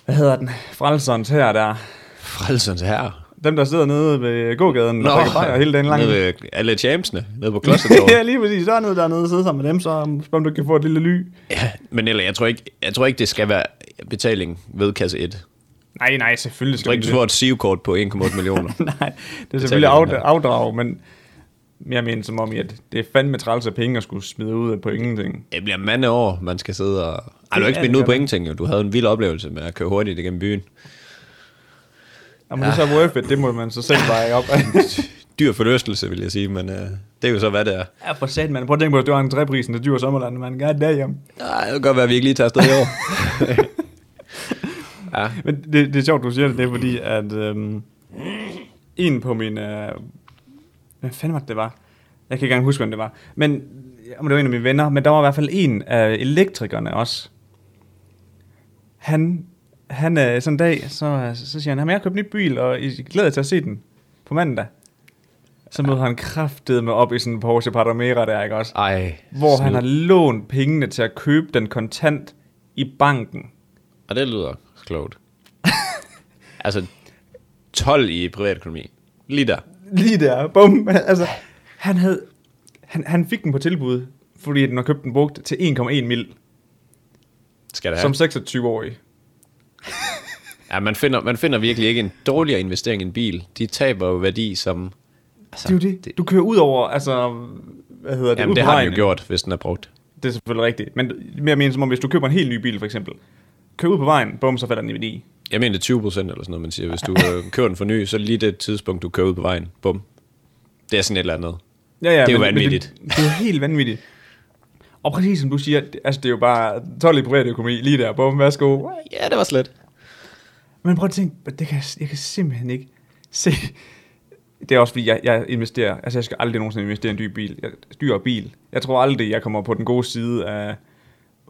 hvad hedder den, frelserens her der. Frelsens herre. Dem, der sidder nede ved gågaden og drikker bajer hele dagen lang. Nede ved alle champsene, nede på klostertorvet. ja, lige præcis. Der er noget dernede, sidde sammen med dem, så om du kan få et lille ly. ja, men eller, jeg tror, ikke, jeg tror ikke, det skal være betaling ved kasse 1. Nej, nej, selvfølgelig Jeg skal tror ikke, du får et SIO-kort på 1,8 millioner. Nej, det er selvfølgelig Betaling, af, afdrag, men jeg mener som om, at det er fandme træls af penge at skulle smide ud på ingenting. Det bliver mange år, man skal sidde og... Ej, du har ikke smidt ud på ingenting, jo. Du havde en vild oplevelse med at køre hurtigt igennem byen. Jamen, ja. det er så worth it, det må man så selv veje op. Dyr forlystelse, vil jeg sige, men øh, det er jo så, hvad det er. ja, for sat, man. Prøv at tænke på, at det var en træprisen til dyr sommerland, man. God damn. Nej, det kan godt være, at vi ikke lige tager afsted i år. ja, Men det, det er sjovt, du siger det, det er fordi, at øhm, en på min... Øh, hvad fanden var det, det var? Jeg kan ikke engang huske, hvem det var. Men om det var en af mine venner, men der var i hvert fald en af elektrikerne også. Han, han øh, sådan en dag, så, så siger han, "Jamen, jeg har købt en ny bil, og I glæder jer til at se den på mandag. Så møder han kraftet med op i sådan en Porsche Panamera der, ikke også? ej. Hvor han snyd. har lånt pengene til at købe den kontant i banken. Og det lyder klogt. altså, 12 i privatøkonomi. Lige der. Lige der, bum. Altså, han, havde, han, han fik den på tilbud, fordi den har købt den brugt til 1,1 mil, Skal det have. som 26-årig. Ja, man finder, man finder virkelig ikke en dårligere investering end en bil. De taber jo værdi som... Altså, Det er jo det. Du kører ud over, altså, hvad hedder det, Jamen, det har den jo gjort, hvis den er brugt. Det er selvfølgelig rigtigt. Men mere mener som om, hvis du køber en helt ny bil, for eksempel, kører ud på vejen, bum, så falder den i værdi. Jeg mener det er 20 procent eller sådan noget, man siger. Hvis du øh, kører den for ny, så lige det tidspunkt, du kører ud på vejen. Bum. Det er sådan et eller andet. Ja, ja, Det er jo men, men vanvittigt. det, det, er jo helt vanvittigt. Og præcis som du siger, det, altså det er jo bare 12 i privatøkonomi, lige der, bum, værsgo. Ja, det var slet. Men prøv at tænke, det kan, jeg kan simpelthen ikke se. Det er også fordi, jeg, jeg investerer, altså jeg skal aldrig nogensinde investere i en dyr bil. Jeg, dyr bil. Jeg tror aldrig, jeg kommer på den gode side af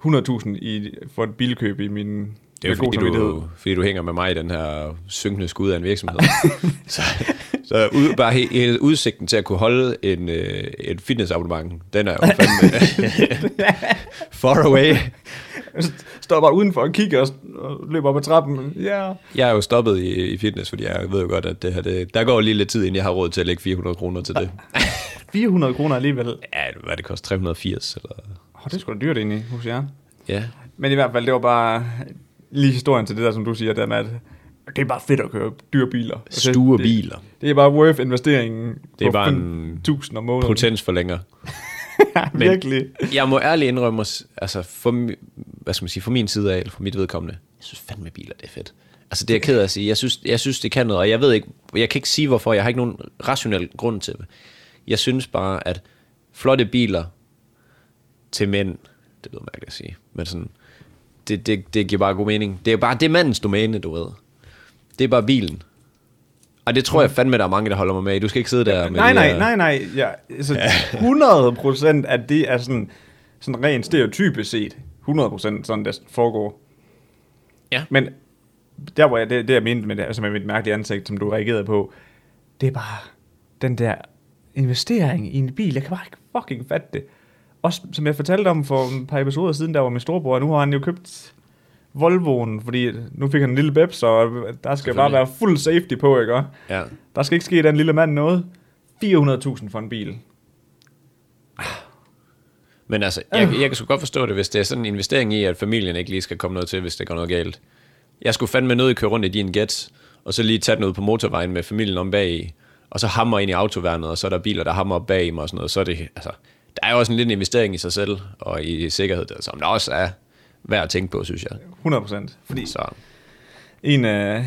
100.000 i, for et bilkøb i min Det er jo fordi du, fordi du hænger med mig i den her synkende skud af en virksomhed. så så ud, bare he, hele udsigten til at kunne holde en, øh, et fitnessabonnement, den er jo fandme far away. Står bare udenfor og kigger og, og løber op ad trappen. Ja. Jeg er jo stoppet i, i fitness, fordi jeg ved jo godt, at det her, det, der går lige lidt tid, inden jeg har råd til at lægge 400 kroner til det. 400 kroner alligevel. Ja, hvad det koster, 380 eller... Åh, det er sgu da dyrt egentlig hos jer. Ja, Men i hvert fald, det var bare lige historien til det der, som du siger, der med, at det er bare fedt at køre dyre biler. Altså, Store det, biler. Det er bare worth investeringen Det er bare 5.000 om måneden. Potens for længere. men, Virkelig. Jeg må ærligt indrømme, altså for, hvad skal man sige, for min side af, eller for mit vedkommende, jeg synes fandme biler, det er fedt. Altså det er jeg ked af at sige. Jeg synes, jeg synes, det kan noget, og jeg ved ikke, jeg kan ikke sige hvorfor, jeg har ikke nogen rationel grund til det. Jeg synes bare, at flotte biler til mænd, det lyder mærkeligt at sige, men sådan, det, det, det giver bare god mening. Det er bare, det er mandens domæne, du ved. Det er bare bilen. Og det tror jeg fandme, der er mange, der holder mig med. Du skal ikke sidde der med Nej, nej, nej, nej. Ja, altså 100 procent af det er sådan, sådan rent stereotypisk set. 100 procent sådan, det foregår. Ja. Men der, hvor jeg, det, det jeg mente med, det, altså med mit mærkelige ansigt, som du reagerede på, det er bare den der investering i en bil. Jeg kan bare ikke fucking fatte det. Også som jeg fortalte om for et par episoder siden, der var min storebror, nu har han jo købt Volvoen, fordi nu fik han en lille bebs, og der skal bare være fuld safety på, ikke? Ja. Der skal ikke ske den lille mand noget. 400.000 for en bil. Men altså, jeg, jeg kan sgu godt forstå det, hvis det er sådan en investering i, at familien ikke lige skal komme noget til, hvis det går noget galt. Jeg skulle fandme nødt køre rundt i din Gets, og så lige tage den ud på motorvejen med familien om bag i, og så hammer ind i autoværnet, og så er der biler, der hammer op bag mig og sådan noget. Så er det, altså, der er jo også en lille investering i sig selv, og i sikkerhed, der, som der også er værd at tænke på, synes jeg. 100 procent. Fordi Så en af,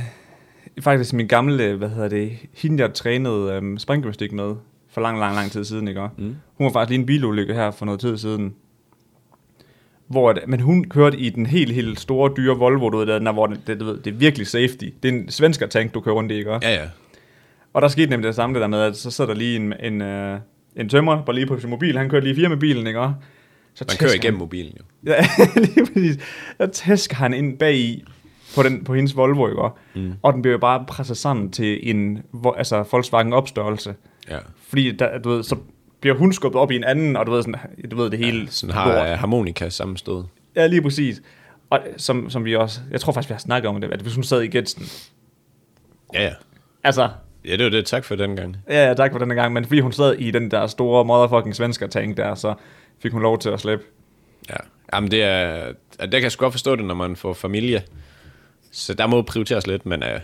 faktisk min gamle, hvad hedder det, hende jeg trænede øhm, springgymnastik med, for lang, lang, lang tid siden, ikke? Mm. Hun var faktisk lige en bilulykke her for noget tid siden. Hvor, at- men hun kørte i den helt, helt store, dyre Volvo, du ved, der, hvor det, det, det er virkelig safety. Det er en svensker tank, du kører rundt i, ikke? ja, ja. Og der skete nemlig det samme det der med, at så sidder der lige en, en, øh, en tømrer, bare lige på sin mobil, han kører lige fire med bilen, ikke? Så Man kører igennem mobilen jo. Ja, lige præcis. Der tæsker han ind bag i på, den, på hendes Volvo, ikke? Mm. Og den bliver jo bare presset sammen til en altså Volkswagen opstørrelse. Ja. Fordi der, du ved, så bliver hun skubbet op i en anden, og du ved, sådan, du ved det hele. Sådan har lort. uh, harmonika sammenstød. Ja, lige præcis. Og som, som vi også, jeg tror faktisk, vi har snakket om det, at hvis hun sad i Getsen. Ja, ja. Altså, Ja, det var det. Tak for den gang. ja, ja, tak for denne gang, men fordi hun sad i den der store motherfucking svensker tank der, så fik hun lov til at slippe. Ja. Jamen, det er... Der kan jeg sgu godt forstå det, når man får familie. Så der må prioriteres lidt, men uh, jeg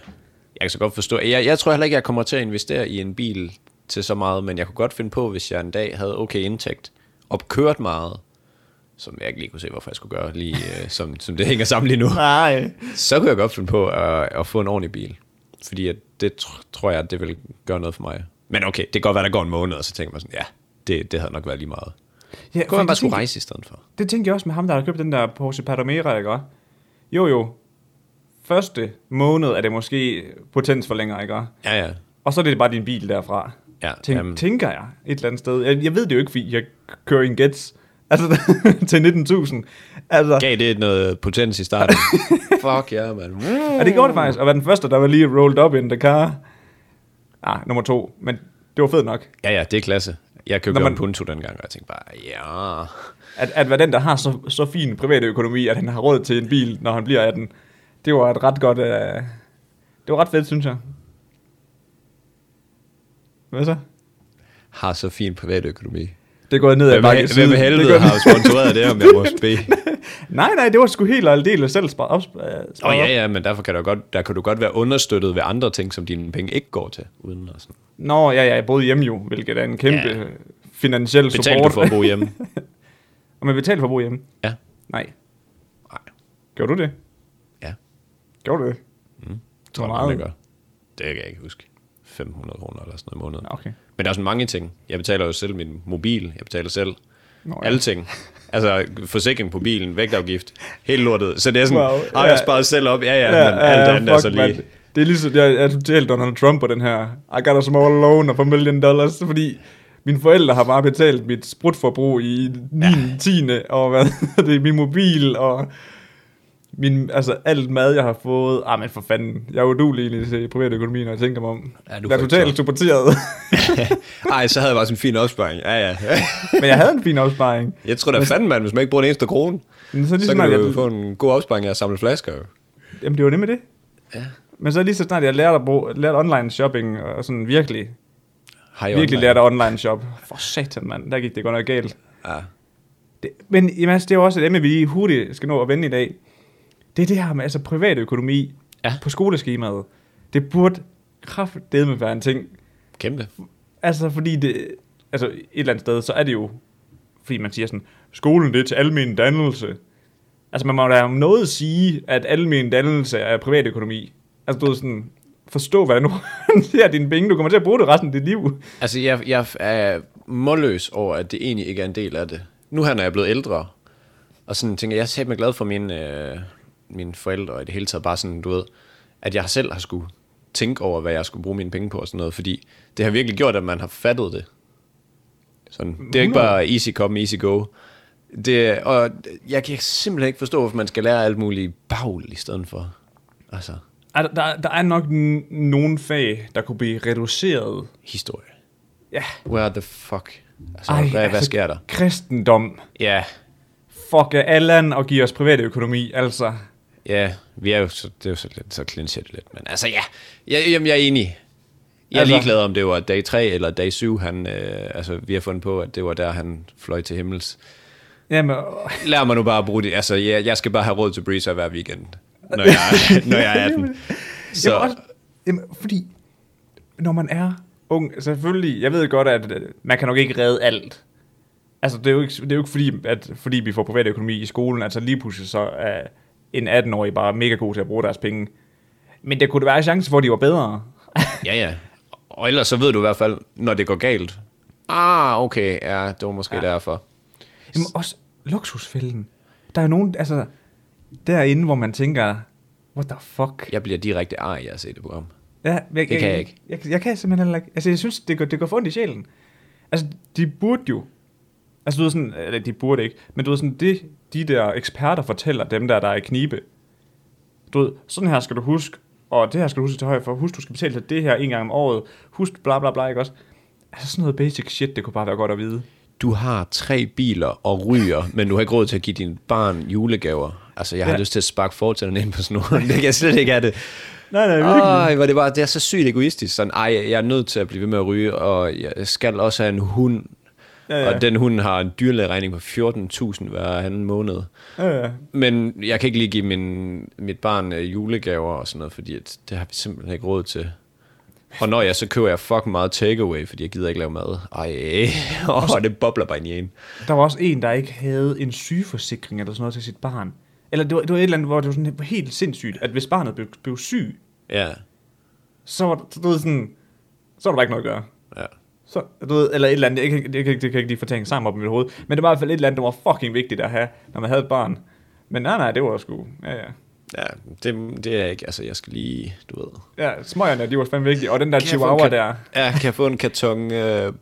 kan så godt forstå... Jeg, jeg tror heller ikke, jeg kommer til at investere i en bil til så meget, men jeg kunne godt finde på, hvis jeg en dag havde okay indtægt, og kørt meget, som jeg ikke lige kunne se, hvorfor jeg skulle gøre, lige uh, som, som det hænger sammen lige nu, Nej. så kunne jeg godt finde på at, at få en ordentlig bil. Fordi at det tr- tror jeg, det vil gøre noget for mig. Men okay, det kan godt være, der går en måned, og så tænker man sådan, ja, det, det havde nok været lige meget. Ja, Kunne man bare skulle rejse i stedet for? Det tænkte jeg også med ham, der har købt den der Porsche Panamera, ikke? Jo, jo. Første måned er det måske potensforlænger, ikke? Ja, ja. Og så er det bare din bil derfra. Ja, Tænk, jamen. tænker jeg et eller andet sted. Jeg, jeg ved det jo ikke, fordi jeg kører en Gets. Altså, til 19.000. Altså, Gav det noget potens i starten? Fuck ja, yeah, man. og det gjorde det faktisk. Og var den første, der var lige rolled up in the car. Ah, nummer to. Men det var fedt nok. Ja, ja, det er klasse. Jeg købte man- en Punto dengang, og jeg tænkte bare, ja... At, at være den, der har så, så fin privat økonomi, at han har råd til en bil, når han bliver 18. Det var et ret godt... Uh, det var ret fedt, synes jeg. Hvad så? Har så fin privatøkonomi. Det er gået ned ad bakke hvem siden. er helvede har sponsoreret det, om jeg må bede? Nej, nej, det var sgu helt og aldeles selv sparet op. Åh, Åh oh, ja, ja, men derfor kan du godt, der kan du godt være understøttet ved andre ting, som dine penge ikke går til. Uden at sådan. Nå, ja, ja, jeg boede hjemme jo, hvilket er en kæmpe Ja. ja. finansiel Betalte support. du for at bo hjemme? Og man betalte for at bo hjemme? ja. Nej. Nej. Gjorde du det? Ja. Gjorde du det? Tror Hvor jeg, meget? det gør. Det kan jeg ikke huske. 500 kroner eller sådan noget i måneden. Okay. Men der er sådan mange ting. Jeg betaler jo selv min mobil. Jeg betaler selv Nå, alle ting. Altså forsikring på bilen, vægtafgift, helt lortet. Så det er sådan, Wow, har ja. jeg sparet selv op? Ja, ja, ja men alt andet er så lige... mand. Det er ligesom, jeg er totalt Donald Trump på den her, I got a small loan of a million dollars, fordi mine forældre har bare betalt mit sprutforbrug i 9. Ja. 10. og hvad det er min mobil og min, altså alt mad, jeg har fået. Ah, men for fanden. Jeg er udulig egentlig til privatøkonomi, når jeg tænker mig om. Ja, du jeg er totalt supporteret. Ej, så havde jeg bare sådan en fin opsparing. Ja, ja. men jeg havde en fin opsparing. Jeg tror da fanden, man, hvis man ikke bruger en eneste krone, Men så, lige så kan snart, du jo jeg, få en god opsparing af at samle flasker. jamen det var nemlig det. Ja. Men så lige så snart jeg lærte, at bruge, lærte online shopping, og sådan virkelig, Hej virkelig online. lærte online shop. For satan, mand. Der gik det godt nok galt. Ja. Det, men jamen, altså, det er jo også et emne, vi hurtigt skal nå at vende i dag. Det er det her med altså, privatøkonomi Ja. på skoleskemaet. Det burde kraftedeme være en ting. Kæmpe. Altså, fordi det... Altså, et eller andet sted, så er det jo... Fordi man siger sådan, skolen det er til almen dannelse. Altså, man må da om noget sige, at almen dannelse er privatøkonomi. Altså, du ved sådan... Forstå, hvad nu ser dine penge. Du kommer til at bruge det resten af dit liv. Altså, jeg, jeg er målløs over, at det egentlig ikke er en del af det. Nu her, når jeg er blevet ældre, og sådan tænker, jeg er helt glad for mine, øh, mine forældre, og i det hele taget bare sådan, du ved, at jeg selv har skulle tænke over, hvad jeg skulle bruge mine penge på og sådan noget, fordi det har virkelig gjort, at man har fattet det. Sådan. Det er ikke bare easy come, easy go. Det, og jeg kan simpelthen ikke forstå, hvorfor man skal lære alt muligt bagl i stedet for. Altså, Er Der, der, er nok n- nogle fag, der kunne blive reduceret. historie. Ja. Where the fuck? Altså, Ej, hvad, hvad sker der? Kristendom. Ja, Fuck Allan og give os privat økonomi, altså. Ja, vi er jo så, det er jo så lidt, så clincher det lidt. Men altså ja, jeg, jamen, jeg er enig. Jeg er Altså- ligeglad om det var dag 3 eller dag 7, han, øh, altså vi har fundet på, at det var der, han fløj til himmels. Jamen, Lær mig nu bare bruge det. Altså, jeg, jeg skal bare have råd til Breezer hver weekend, når jeg, når jeg er 18. så... Jamen, også, jamen, fordi, når man er ung, selvfølgelig, jeg ved godt, at øh, man kan nok ikke redde alt. Altså, det er jo ikke, det er jo ikke fordi, at, fordi vi får privat økonomi i skolen, altså lige pludselig så er en 18-årig bare mega god til at bruge deres penge. Men det kunne da være en chance for, at de var bedre. ja, ja. Og ellers så ved du i hvert fald, når det går galt. Ah, okay, ja, det var måske ja. derfor. Jamen også luksusfælden. Der er nogen, altså, derinde, hvor man tænker, what the fuck? Jeg bliver direkte ar i at se det program. Ja, jeg, kan jeg ikke. Jeg, jeg kan simpelthen heller ikke. Altså, jeg synes, det går, det går for ondt i sjælen. Altså, de burde jo... Altså, du ved sådan... Eller, de burde ikke. Men du ved sådan, det, de der eksperter fortæller dem der, der er i knibe. Du ved, sådan her skal du huske, og det her skal du huske til højre for. Husk, du skal betale til det her en gang om året. Husk, bla bla bla, ikke også? Altså, sådan noget basic shit, det kunne bare være godt at vide. Du har tre biler og ryger, men du har ikke råd til at give dine barn julegaver. Altså, jeg har Ja. lyst til at sparke fortænderne ind på snoren. Det kan jeg slet ikke have det. Nej, nej, virkelig. Ej, hvor det, bare, det er så sygt egoistisk. Sådan, ej, jeg er nødt til at blive ved med at ryge, og jeg skal også have en hund. Ja. Og den hund har en dyrlægeregning på 14.000 hver anden måned. Ja, ja. Men jeg kan ikke lige give min, mit barn øh, julegaver og sådan noget, fordi at det har vi simpelthen ikke råd til. Og når jeg så køber jeg fucking meget takeaway, fordi jeg gider ikke lave mad. Ej, åh, det bobler bare ind i en. Der var også en, der ikke havde en sygeforsikring eller sådan noget til sit barn. Eller det var, det var et eller andet, hvor det var sådan helt sindssygt, at hvis barnet blev, blev syg, Ja, så var ved, sådan, så var der bare ikke noget at gøre. Så, du ved, eller et eller andet, jeg kan, jeg kan, det kan jeg ikke lige få tænkt sammen op i mit hoved, men det var i hvert fald et eller andet, der var fucking vigtigt at have, når man havde et barn. Men nej, nej, det var sgu, ja, ja. Ja, det, det er ikke, altså jeg skal lige, du ved. Ja, smøgerne, de var fandme vigtige, og den der Kan jeg chihuahua der, Ja, kan jeg få en karton, øh,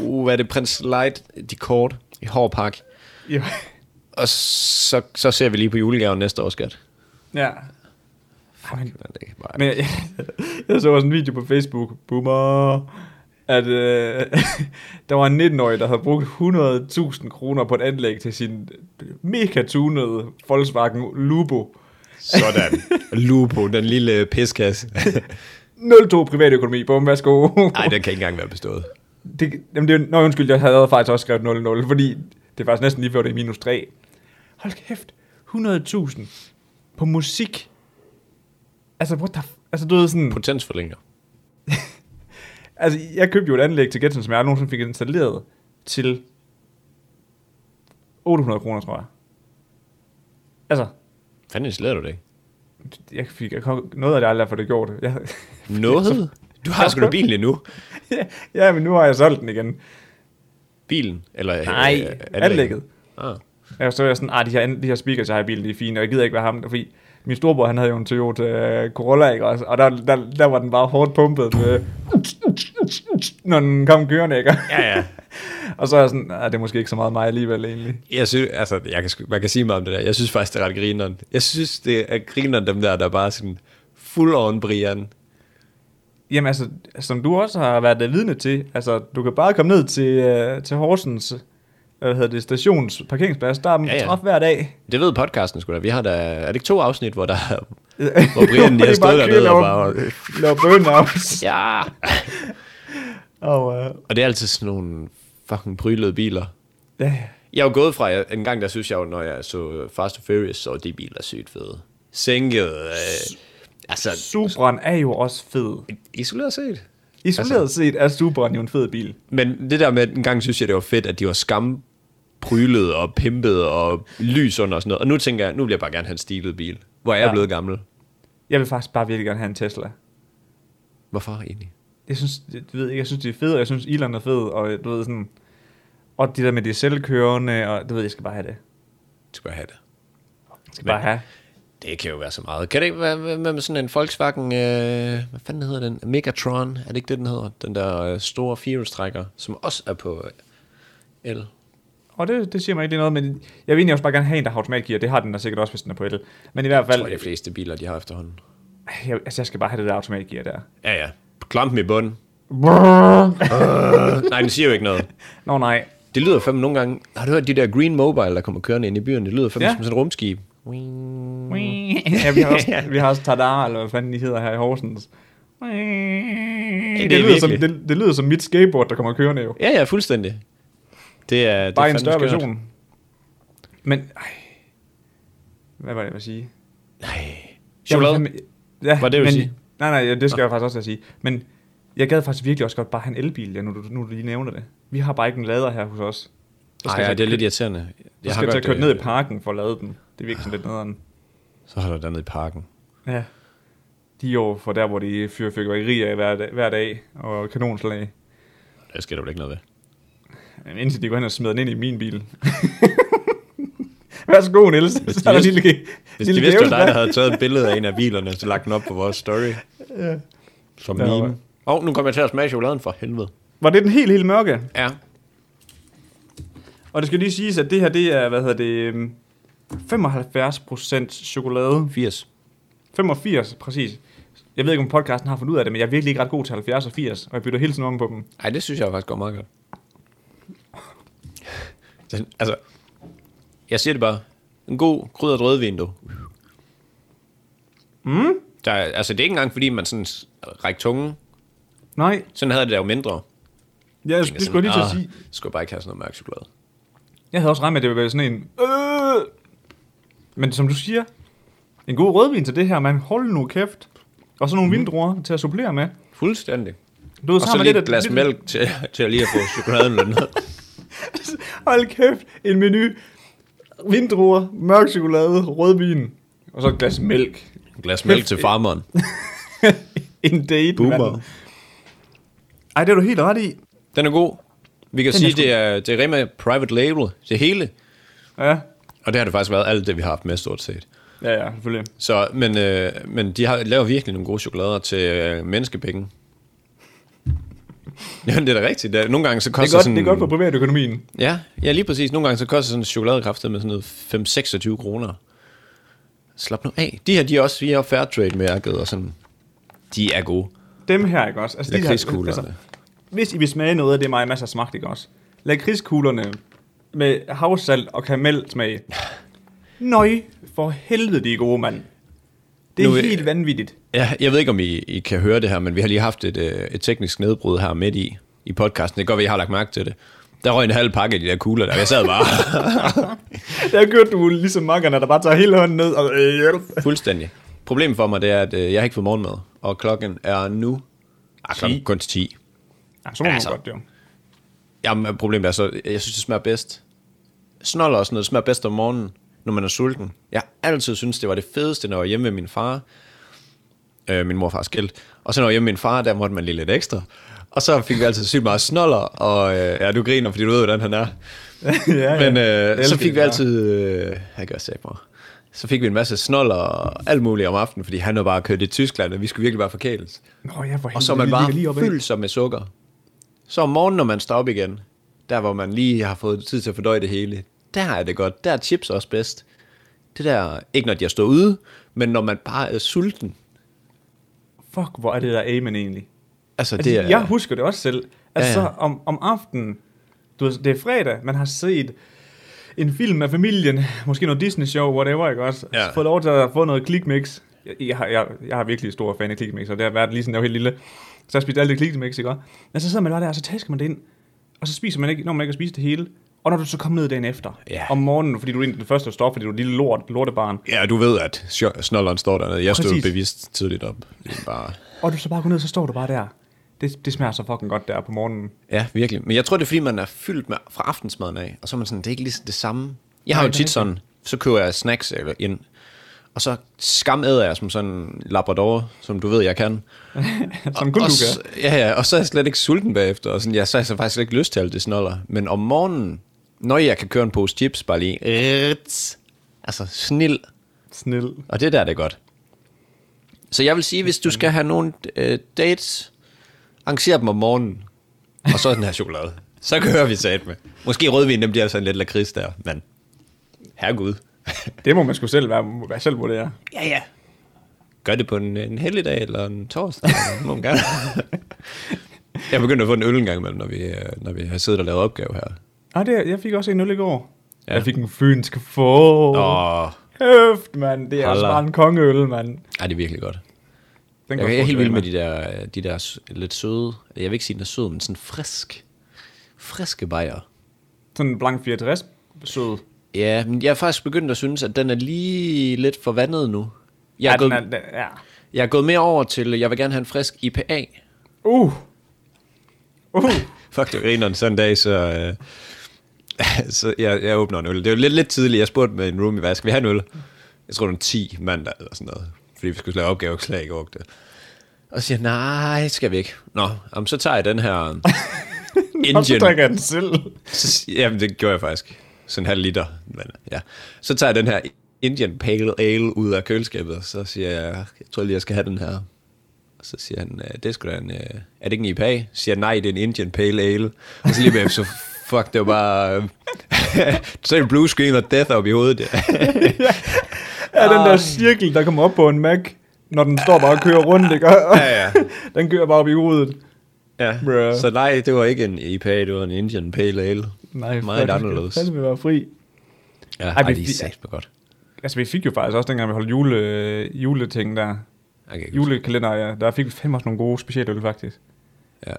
uh, hvad er det, Prins Light, de kort i hård pakke. ja, Og så, så ser vi lige på julegaven næste år, skat. ja. Men, Men det er bare... Men jeg, jeg så også en video på Facebook, boomer, at øh, der var en 19-årig, der havde brugt 100.000 kroner på et anlæg til sin mega tunede Volkswagen Lupo. Sådan. Lupo, den lille piskasse. 02 privatøkonomi, bum, værsgo. Nej, den kan ikke engang være bestået. Det, jamen det, nå, undskyld, jeg havde faktisk også skrevet 00, fordi det er faktisk næsten lige før det er minus 3. Hold kæft, 100.000 på musik. Altså, what the Altså, du ved sådan... Potensforlænger. Altså, jeg købte jo et anlæg til Getsen, som jeg aldrig nogensinde fik installeret til 800 kroner, tror jeg. Altså, Fanden installerer du det ikke? jeg fik jeg kom, noget af det aldrig for det gjort. Jeg, Noget? Du har sgu da bilen endnu. ja, men nu har jeg solgt den igen. Bilen? Eller Nej, øh, anlægget. Ah. Jeg så er jeg sådan, ah, de her, de her speakers, jeg har i bilen, de er fine, og jeg gider ikke være ham, fordi min storebror, han havde jo en Toyota øh, Corolla, ikke også? Og der, der, der var den bare hårdt pumpet med, når den kom kørende, ikke? Ja, ja. Og så er jeg sådan, ah, det er måske ikke så meget mig alligevel, egentlig. Jeg synes, altså, jeg kan, man kan sige meget om det der. Jeg synes faktisk, det er ret grineren. Jeg synes, det er grineren dem der, der er bare sådan full on Brian. Jamen altså, som du også har været vidne til, altså, du kan bare komme ned til, øh, til Horsens, hvad hedder det, stations parkeringsplads, der er Ja, ja, træf hver dag. Det ved podcasten sgu da. Vi har da, er det ikke to afsnit, hvor der hvor Brian lige har er stået dernede og bare... Laver også. Ja! Og, øh, Og det er altid sådan nogle fucking brylede biler. ja, Jeg er jo gået fra, en gang der synes jeg jo, når jeg så Fast and Furious, så de biler sygt fede. Sænket, øh, altså Supran er jo også fed. isoleret set. Isoleret altså, set er Supran jo en fed bil. Men det der med, en gang synes jeg, det var fedt, at de var skam prylet og pimpet og lys under og sådan noget. Og nu tænker jeg, nu vil jeg bare gerne have en stilet bil. Hvor jeg er Ja. blevet gammel. Jeg vil faktisk bare virkelig gerne have en Tesla. Hvorfor egentlig? Jeg synes, du ved, jeg synes, det er fedt, og jeg synes, Elon er fed, og du ved sådan... Og det der med de selvkørende, og du ved, jeg skal bare have det. Du skal bare have det. Jeg skal Men- bare have. Det kan jo være så meget. Kan det ikke være med sådan en Volkswagen, øh, hvad fanden hedder den? Megatron, er det ikke det, den hedder? Den der øh, store firehjulstrækker, som også er på el. Og det, det siger mig ikke lige noget, men jeg vil egentlig også bare gerne have en, der har automatgear. Det har den da sikkert også, hvis den er på el. Men i hvert Jeg fald, tror, de fleste biler, de har efterhånden. jeg, altså, jeg skal bare have det der automatgear der. Ja, ja. Klampen i bunden. Nej, den siger jo ikke noget. Nå nej. Det lyder fandme nogle gange... Har du hørt de der Green Mobile, der kommer kørende ind i byen? Det lyder fandme Ja. som sådan et rumskib. ja, vi har også, vi har også Tadar, eller hvad fanden de hedder her i Horsens. Det, det, lyder som, det, det lyder som mit skateboard, der kommer kørende jo. Ja, ja, fuldstændig. Det er, det Bare er en større skørt. version. Men, ej. Hvad var det, jeg ville sige? Nej. Jeg Chokolade. Ja, Var det, du men, sige? Nej, nej, det skal jeg faktisk også sige. Men jeg gad faktisk virkelig også godt bare have en elbil, ja, nu, du, nu du lige nævner det. Vi har bare ikke en lader her hos os. Nej, jeg det er lidt irriterende. Jeg skal jeg kørt øh, ned i parken for at lade den. Det er virkelig sådan lidt nederen. Så holder der nede i parken. Ja. De er jo for der, hvor de fyrer fyrværkeri af hver dag, hver dag og kanonslag. Der sker der vel ikke noget ved. Indtil de går hen og smider den ind i min bil. Værsgo, Niels. Hvis de Så er vidste- lille, Hvis lille de vidste, at djævel dig, der der. havde taget et billede af en af bilerne, så lagt den op på vores story. Ja. Som meme. Åh, oh, nu kommer jeg til at smage chokoladen for helvede. Var det den helt, helt mørke? Ja. Og det skal lige siges, at det her, det er, hvad hedder det, øhm, 75% chokolade. 80. 85, præcis. Jeg ved ikke, om podcasten har fundet ud af det, men jeg er virkelig ikke ret god til 70 og 80, og jeg bytter hele tiden om på dem. Ej, det synes jeg faktisk går meget godt. Den, altså, jeg siger det bare. En god krydret rødvin, du. Mm. Der, er- altså, det er ikke engang, fordi man sådan rækker tungen. Nej, Sådan havde det der jo mindre. ja, jeg, det skulle jeg lige til at "Ah, sige. Skulle bare ikke have sådan noget mørk chokolade. Jeg havde også regnet med, at det ville være sådan en... Øh! Men som du siger, en god rødvin til det her, man. Hold nu kæft. Og så nogle vindruer til at supplere med. Fuldstændig. Du Og har så lige lidt et glas lidt- mælk til, til at lige at få chokoladen lidt ned. Hold kæft, en menu. Vindruer, mørk chokolade, rødvin. Og så et glas mælk. Et glas mælk til farmeren. en date. Boomer. mand. Ej, det er du helt ret i. Den er god. Vi kan Den er sige, sgu- det er, det er Rema Private Label. Det hele. Ja, Og det har det faktisk været alt det, vi har haft med stort set. ja, ja, selvfølgelig. Så, men, øh, men de har, laver virkelig nogle gode chokolader til øh, menneskepenge. Ja, det er da rigtigt. Det er, nogle gange så Det koster er, godt, sådan... det er godt for privatøkonomien. Ja, ja, lige præcis. Nogle gange så koster sådan en chokoladekræfter med sådan noget 5-26 kroner. Slap nu af. De her, de er også vi har fair trade mærket og sådan. De er gode. Dem her, ikke også? Altså, de her- altså, hvis I vil smage noget af det, mig masser af smagt, ikke også? Lakridskuglerne med havsalt og karamelsmag. Nøj, for helvede, de er gode, mand. Det er Nu, helt vanvittigt. Ja, jeg ved ikke, om I, I kan høre det her, men vi har lige haft et, øh, et teknisk nedbrud her midt i, i podcasten. Det kan godt være, I har lagt mærke til det. Der røg en halv pakke af de der kugler der. Jeg sad bare har gjort, du ligesom makkerne, der bare tager hele hånden ned og øh, hjælp. fuldstændig. Problemet for mig, det er, at øh, jeg har ikke fået morgenmad, og klokken er nu... Ah, klokken 10. kun til 10. Ja, så må Altså. godt, jo. Jamen, problemet er så, jeg synes, det smager bedst. Snoller og sådan noget, det smager bedst om morgenen, når man er sulten. Jeg har altid synes det var det fedeste, når jeg var hjemme med min far. Øh, min mor og far skilt. Og så når jeg var hjemme med min far, der måtte man lige lidt ekstra. Og så fik vi altid sygt meget snoller, og øh, ja, du griner, fordi du ved, hvordan han er. ja, ja. Men øh, så fik vi altid, øh, jeg gør sagt mig, så fik vi en masse snoller og alt muligt om aftenen, fordi han var bare kørt i Tyskland, og vi skulle virkelig bare forkæles. Nå, ja, for Og så man bare lige fyldt sig med sukker. Så om morgenen, når man står op igen, der hvor man lige har fået tid til at fordøje det hele, der er det godt. Der er chips også bedst. Det der, ikke når de har stået ude, men når man bare er sulten. Fuck, hvor er det der amen egentlig. Altså, Altså, det er, Jeg husker det også selv. Altså, Ja, ja, om, om aftenen, du ved, det er fredag, man har set en film af familien, måske noget Disney-show, whatever, ikke også? Ja. Fået lov til at få noget clickmix. Jeg, jeg, har- jeg, jeg har virkelig stor fan af clickmix, og det har været lige siden jeg var helt lille. Så jeg har spist alt det clickmix, ikke også? Men så sidder man bare der, og så tasker man det ind, og så spiser man ikke, når man ikke har spist det hele. Og når du så kommer ned dagen efter, Ja. om morgenen, fordi du er den første, der står, fordi du er lille lort, lortebarn, ja, du ved, at snolleren står dernede. Jeg stod bevidst tidligt op. Bare... og du så bare går ned, så står du bare der. Det, det smager så fucking godt der på morgenen. Ja, virkelig. Men jeg tror, det er fordi, man er fyldt med fra aftensmaden af, og så er man sådan, det er ikke lige det samme. Jeg har Nej, jo tit sådan, så køber jeg snacks eller ind, og så skamäder jeg som sådan en labrador, som du ved, jeg kan. Som kun og, du kan. Ja, ja, og så er jeg slet ikke sulten bagefter, og sådan, ja, så har jeg så faktisk slet ikke lyst til alt det snoller. Men om morgenen, når jeg kan køre en pose chips, bare lige, rits, altså snil, Snil. og det der, det er godt. Så jeg vil sige, hvis du skal have nogle øh, dates, arranger dem om morgenen, og så den her chokolade. Så kører vi sat med. Måske rødvin, dem bliver sådan lidt lakrids der, men herregud. Det må man sgu selv være, være selv vurdere. ja, ja. Gør det på en, en helligdag eller en torsdag, eller må man gerne. jeg begyndte at få en øl en gang imellem, når vi, øh, når vi har siddet og lavet opgave her. Ah, det, jeg fik også en øl i går. Ja. Ja. Jeg fik en fynsk få. Åh, Kæft, mand. Det er også Holla. bare en kongeøl, mand. ej, det er virkelig godt. Den Jeg, er helt vild med de. de der, de der lidt søde, jeg vil ikke sige, den er sød, men sådan frisk, friske bajer. Sådan en blank 64 sød. Ja, men jeg er faktisk begyndt at synes, at den er lige lidt for vandet nu. Jeg er, ja, gået, den er, den, ja. jeg er gået mere over til, jeg vil gerne have en frisk IPA. Uh. Uh. Fuck, det sådan en dag, så, øh, så jeg, jeg åbner en øl. Det er jo lidt, lidt tidligt, jeg spurgte med en roomie, hvad skal vi have en øl? Jeg tror, det var 10 mandag eller sådan noget, fordi vi skulle lave opgaveslag i går. Det. Og så siger nej, skal vi ikke. Nå, jamen, så tager jeg den her så Indian drikker jeg den selv. Så, jamen, det gjorde jeg faktisk. Sådan en halv liter. Men, ja. Så tager jeg den her Indian Pale Ale ud af køleskabet, og så siger jeg, jeg tror lige, jeg skal have den her. Og så siger han, "Øh, det er sgu da en, øh, er det ikke en IPA? Så siger jeg, nej, det er en Indian Pale Ale. Og så lige bagefter, så fuck, det var bare... øh, så er det blue screen og death op i hovedet. Ja, den der cirkel, der kommer op på en Mac, når den står bare og kører rundt, ikke? Ja, ja. Den kører bare op i hovedet. ja. Bruh. Så nej, det var ikke en IPA, det var en Indian Pale Ale. Nej, Meget anderledes. Det fandme være fri. Ja, Ej, ej, men det er vi- godt. Altså, vi fik jo faktisk også, dengang vi holdt jule, juleting der, Okay, julekalender, ja, der fik vi fandme også nogle gode specialøl, faktisk. Ja.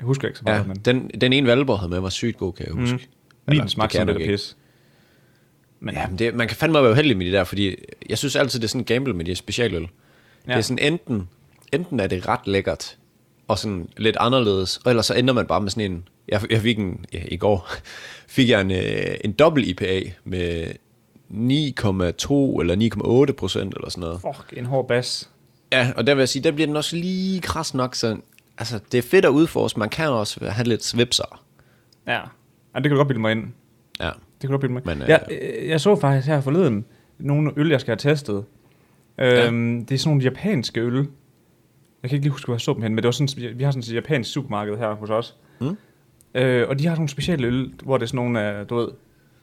Jeg husker ikke så meget, ja, men den, den ene Valborg havde med var sygt god, kan jeg huske. Mm. min det smagte jeg lidt pis. Men Ja, men det, man kan fandme være uheldig med de der, fordi jeg synes altid, det er sådan en gamble med de specialøl. Ja. Det er sådan enten, enten er det ret lækkert, og sådan lidt anderledes, og ellers så ender man bare med sådan en, jeg, jeg fik en, ja, i går fik jeg en, øh, en dobbelt IPA med 9,2 eller 9,8 procent eller sådan noget. fuck, en hård bas. Ja, og der vil jeg sige, der bliver den også lige kras nok, så altså, det er fedt at udforske, man kan også have lidt svipser. Ja. ja, det kan du godt bilde mig ind. Ja. Det kan du godt bilde mig Men, Men, øh, jeg, øh, jeg så faktisk her forleden nogle øl, jeg skal have testet. Øhm, Det er sådan nogle japanske øl. Jeg kan ikke lige huske, hvor jeg så dem hen, men det var sådan, vi har sådan et japansk supermarked her hos os. Mm. Øh, og de har nogle specielle øl, hvor det er sådan nogle, du ved,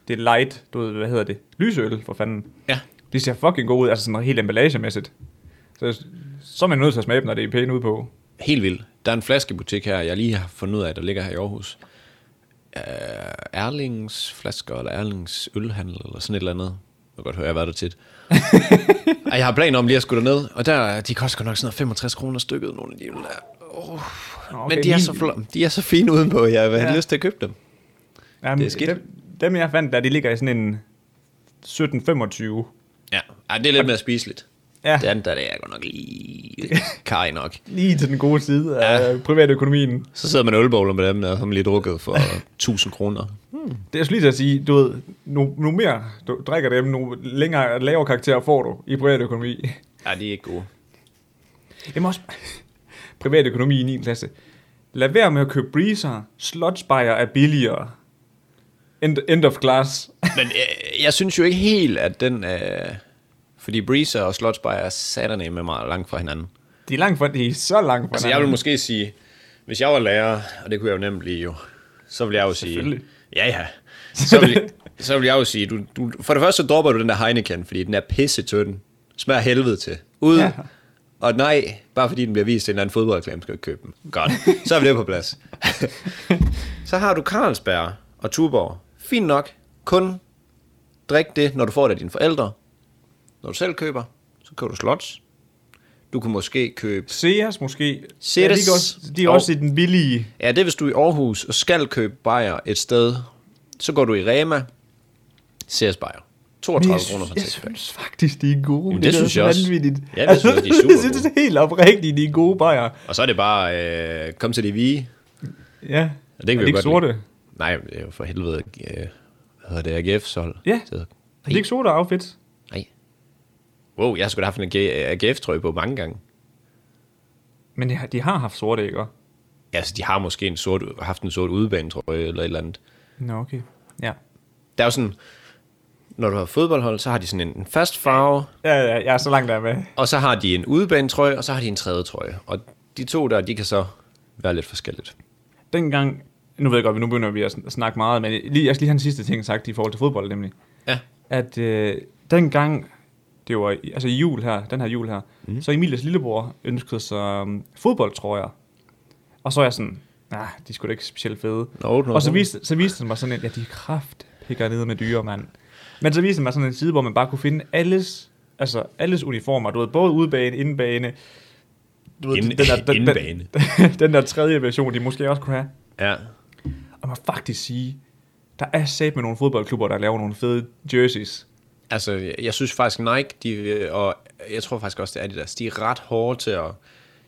det er light, du ved, hvad hedder det? Lyseøl, for fanden. Ja. De ser fucking gode ud, altså sådan helt emballagemæssigt. Så, så er man nødt til at smage dem, når det er pænt ud på. Helt vildt. Der er en flaskebutik her, jeg lige har fundet ud af, der ligger her i Aarhus. Uh, Erlings flasker, eller Erlings ølhandel, eller sådan et eller andet. Jeg kan godt høre, jeg har været der tit. Jeg har planer om lige at skulle derned, og der, de koster nok sådan noget 65 kroner stykket, nogle af de der. Oh. Okay, Men de er, så fl- de er så fine udenpå, jeg have Ja. lyst til at købe dem. Jamen, det er skidt. Dem, dem, jeg fandt der, de ligger i sådan en 17-25. Ja, Ej, det er lidt mere spiseligt. Ja, Det andet der, det er godt nok lige kaj nok. lige til den gode side af ja. privatøkonomien. Så sidder man ølbowler med dem der, som lige drukket for 1000 kroner. Det er så lige til at sige, du ved, nu, nu mere du drikker dem, nu længere, lavere karakter får du i privatøkonomi. Ja, de er ikke gode. Jamen også privatøkonomi i 9. klasse. Lad være med at købe breezer. Slotsbajer er billigere. End, end of class. Men øh, jeg synes jo ikke helt, at den... Øh, fordi Breezer og Slotsby er saterne med mig langt fra hinanden. De er langt fra, de er så langt fra Altså jeg vil måske sige, hvis jeg var lærer, og det kunne jeg jo nemt blive jo, så ville jeg jo sige... Ja, ja. Så vil, så vil jeg jo sige, du, du, for det første så dropper du den der Heineken, fordi den er pisse tynd. Smager helvede til. Ud. Ja. Og nej, bare fordi den bliver vist i en eller anden fodboldreklame, skal du ikke købe den. Godt. Så er vi det på plads. så har du Carlsberg og Tuborg. Fint nok. Kun drik det, når du får det af dine forældre. Når du selv køber, så køber du slots. Du kunne måske købe... Sears måske. Ceres. Ja, de er også, de er Og- også i den billige. Ja, det er hvis du er i Aarhus og skal købe bajer et sted. Så går du i Rema. Sears bajer. 32 kroner for jeg synes faktisk, de er gode. Jamen, det er synes jeg også. vanvittigt. Ja, det synes jeg, de er super Jeg synes, det er helt oprigtigt, de er gode bajer. Og så er det bare, øh, kom til de vige. Ja. Og det kan er vi de jo ikke godt sorte? lide. Nej, det er jo for helvede, øh, hvad hedder det, AGF's hold. Ja. Det Er de ikke sorte outfits? Wow, jeg skulle da haft en AGF-trøje på mange gange. Men de har, de har haft sorte, ikke? Altså, de har måske en sort, haft en sort udebanetrøje eller et eller andet. Nå, okay. Ja. Der er jo sådan, når du har fodboldhold, så har de sådan en, en fast farve, Ja, ja, jeg er så langt der med. og så har de en udebanetrøje, og så har de en tredje trøje. Og de to der, de kan så være lidt forskelligt. Dengang, nu ved jeg godt, nu begynder vi at sn- snakke meget, men lige, jeg skal lige have en sidste ting sagt i forhold til fodbold, nemlig. Ja. At øh, dengang, det var altså i jul her, den her jul her, mm. så Emilias lillebror ønskede sig um, fodboldtrøjer. Og så er jeg sådan, nej, de skulle da ikke specielt fede. Nå, nå, og så viste, så viste den mig sådan en, ja, de er kraft pikker ned med dyre, mand. Men så viste den mig sådan en side, hvor man bare kunne finde alles, altså alles uniformer, du ved, både udebane, indebane, du ved, den, der, den, indebane. den, den der tredje version, de måske også kunne have. Ja. Og man faktisk sige, der er sat med nogle fodboldklubber, der laver nogle fede jerseys. Altså, jeg, synes faktisk Nike, de, øh, og jeg tror faktisk også, det er Adidas, de er ret hårde til at...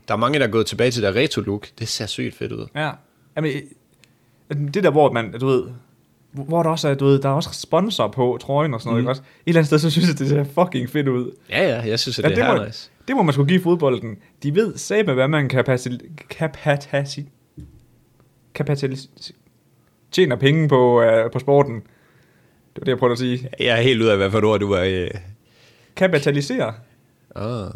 Der er mange, der er gået tilbage til der retro-look. Det ser sygt fedt ud. Ja. Jamen, øh, det der, hvor man, du ved, hvor der også er, du ved, der er også sponsor på trøjen og sådan noget, Mm. ikke også? Et eller andet sted, så synes jeg, det ser fucking fedt ud. Ja, ja, jeg synes, at Ja, det, det, er må, nice. det må man skulle give fodbolden. De ved sagde hvad man kan kapacitasi, kapacitasi, tjener penge på, uh, på sporten. Det var det, jeg prøvede at sige. Jeg er helt ud af, hvad for et ord du er... Øh... Kapitalisere. Ah,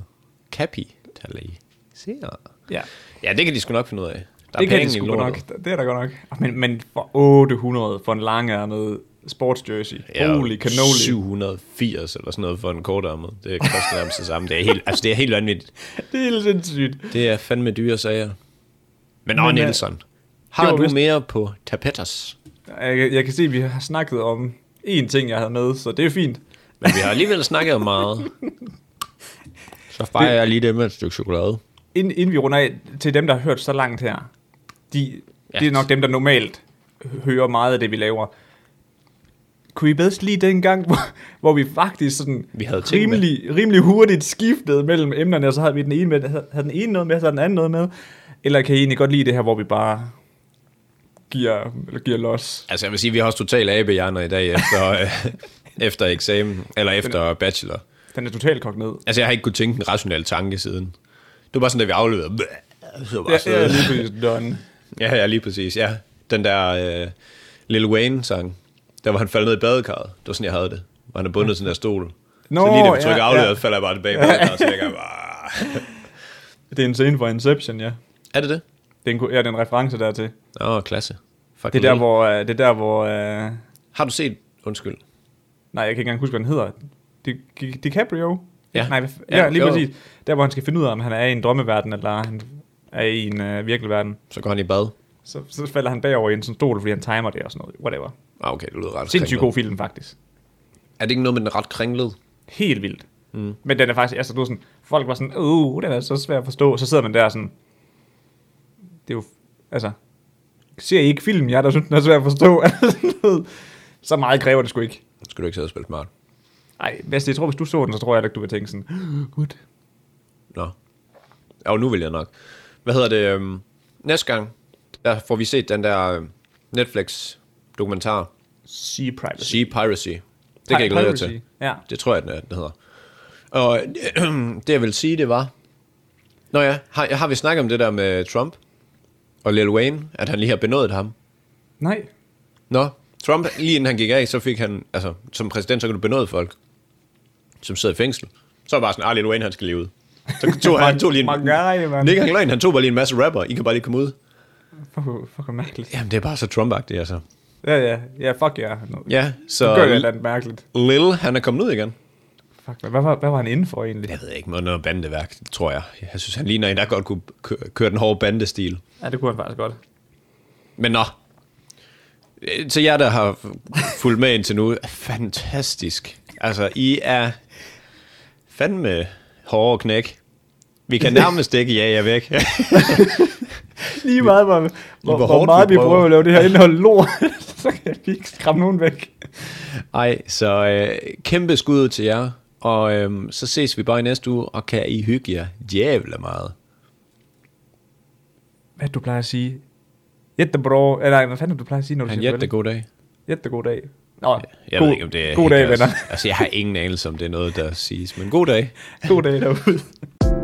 kapitalisere. Ja, Ja, det kan de sgu nok finde ud af. Der det er kan de i sgu nok. Det er der godt nok. Men, men for 800 for en langærmet sportsjersey. Ja, Holy cannoli. 780 eller sådan noget for en kortærmet. Det koster nærmest det samme. Det er helt, altså, det er helt vanvittigt. Det er helt sindssygt. Det er fandme dyre sager. Men, Men, åh, øh, Nielsen. Har du vist- mere på tapetas? Jeg, jeg kan se, at vi har snakket om én ting, jeg havde med, så det er fint. Men vi har alligevel snakket meget. Så fejrer jeg lige det med et stykke chokolade. Inden, inden vi runder af, til dem, der har hørt så langt her, de, Ja. det er nok dem, der normalt hører meget af det, vi laver. Kunne I bedst lige den gang, hvor, hvor vi faktisk sådan Vi havde med. rimelig, rimelig hurtigt skiftede mellem emnerne, og så havde vi den ene med, havde, den ene noget med, så havde den anden noget med? Eller kan I egentlig godt lide det her, hvor vi bare giver, eller giver los? Altså jeg vil sige, vi har også totalt abehjerner i dag efter, øh, efter eksamen, eller efter bachelor. Den er totalt kogt ned. Altså jeg har ikke kunnet tænke en rationel tanke siden. Det var bare sådan, da vi afleverede. Så bare Ja, sådan, ja, lige præcis done. ja, ja, lige præcis. Ja, den der øh, Lil Wayne-sang, der var han faldet ned i badekarret. Det var sådan, jeg havde det. Hvor han er bundet den der stol. Nå, så lige da vi trykker ja, afleveret, ja. falder jeg bare tilbage i badekarret, så jeg bare... Det er en scene fra Inception, ja. Er det det? Det er en, ja, det er en reference dertil. Åh, klasse. Fuck Det er der, hvor... øh, Det er der, hvor øh, Har du set, undskyld, nej, jeg kan ikke engang huske, hvad den hedder. Di, Di, DiCaprio? Ja. Nej, Ja, ja, lige jo. præcis. Der, hvor han skal finde ud af, om han er i en drømmeverden, eller han er i en øh, virkelig verden. så går han i bad. Så, så falder han bagover i en sådan stol, fordi han timer det og sådan noget. Whatever. Ah, okay, det lyder ret Sindssygt god film, faktisk. Er det ikke noget med den ret kringlet? Helt vildt. Mm. Men den er faktisk, altså du ved sådan, folk var sådan, uh, den er så svær at forstå. Så sidder man der sådan, det er jo, altså, ser I ikke film, jeg der synes, den er svær at forstå? Altså, så meget kræver det sgu ikke. Skal du ikke sidde og spille smart? Ej, hvis jeg tror, hvis du så den, så tror jeg ikke, du vil tænke sådan, gud. Nå. Ja, nu vil jeg nok. Hvad hedder det? Øhm, næste gang, der får vi set den der øhm, Netflix-dokumentar, Sea privacy. Sea Piracy. Det kan jeg glæde jer til. Ja. Det tror jeg, den, er, den hedder. Og det jeg vil sige, det var... Nå ja, har, har vi snakket om det der med Trump og Lil Wayne, at han lige har benådet ham? Nej. Nå, Trump, lige inden han gik af, så fik han, altså som præsident, så kan du benåde folk, som sidder i fængsel. Så var bare sådan, ah, Lil Wayne, han skal lige ud. Så tog han tog lige en... Engang løgn, han tog bare lige en masse rapper, I kan bare lige komme ud. Fuck, fuck, mærkeligt. Jamen, det er bare så Trump-agtigt, altså. Ja, ja. Ja, fuck ja. No. Ja, Så gør det et eller andet mærkeligt. Lil, han er kommet ud igen. Fuck, hvad, hvad, var, hvad var han inden for egentlig? Jeg ved ikke, noget bandeværk, tror jeg. Jeg synes, han ligner en, der godt kunne kø- køre den hårde bandestil. Ja, det kunne han faktisk godt. Men nå, Øh, til jer, der har fulgt med indtil nu, fantastisk. Altså, I er fandme hårde knæk. Vi kan nærmest ikke ja jer væk. Lige meget, hvor, hvor, hvor hvor, meget vi vi prøver. prøver at lave det her indhold lort, så kan vi ikke skræmme nogen væk. Ej, så øh, kæmpe skud ud til jer. Og øhm, så ses vi bare i næste uge, og kan I hygge jer jævla meget. Hvad du plejer at sige? Jättebra, eller hvad fanden du plejer at sige, når du Ha' en siger farvel? jättegod dag. Jättegod dag. Nå, Jeg god, ved ikke, om det er god dag, venner. Altså, jeg har ingen anelse om det er noget, der siges, men god dag. God dag derude.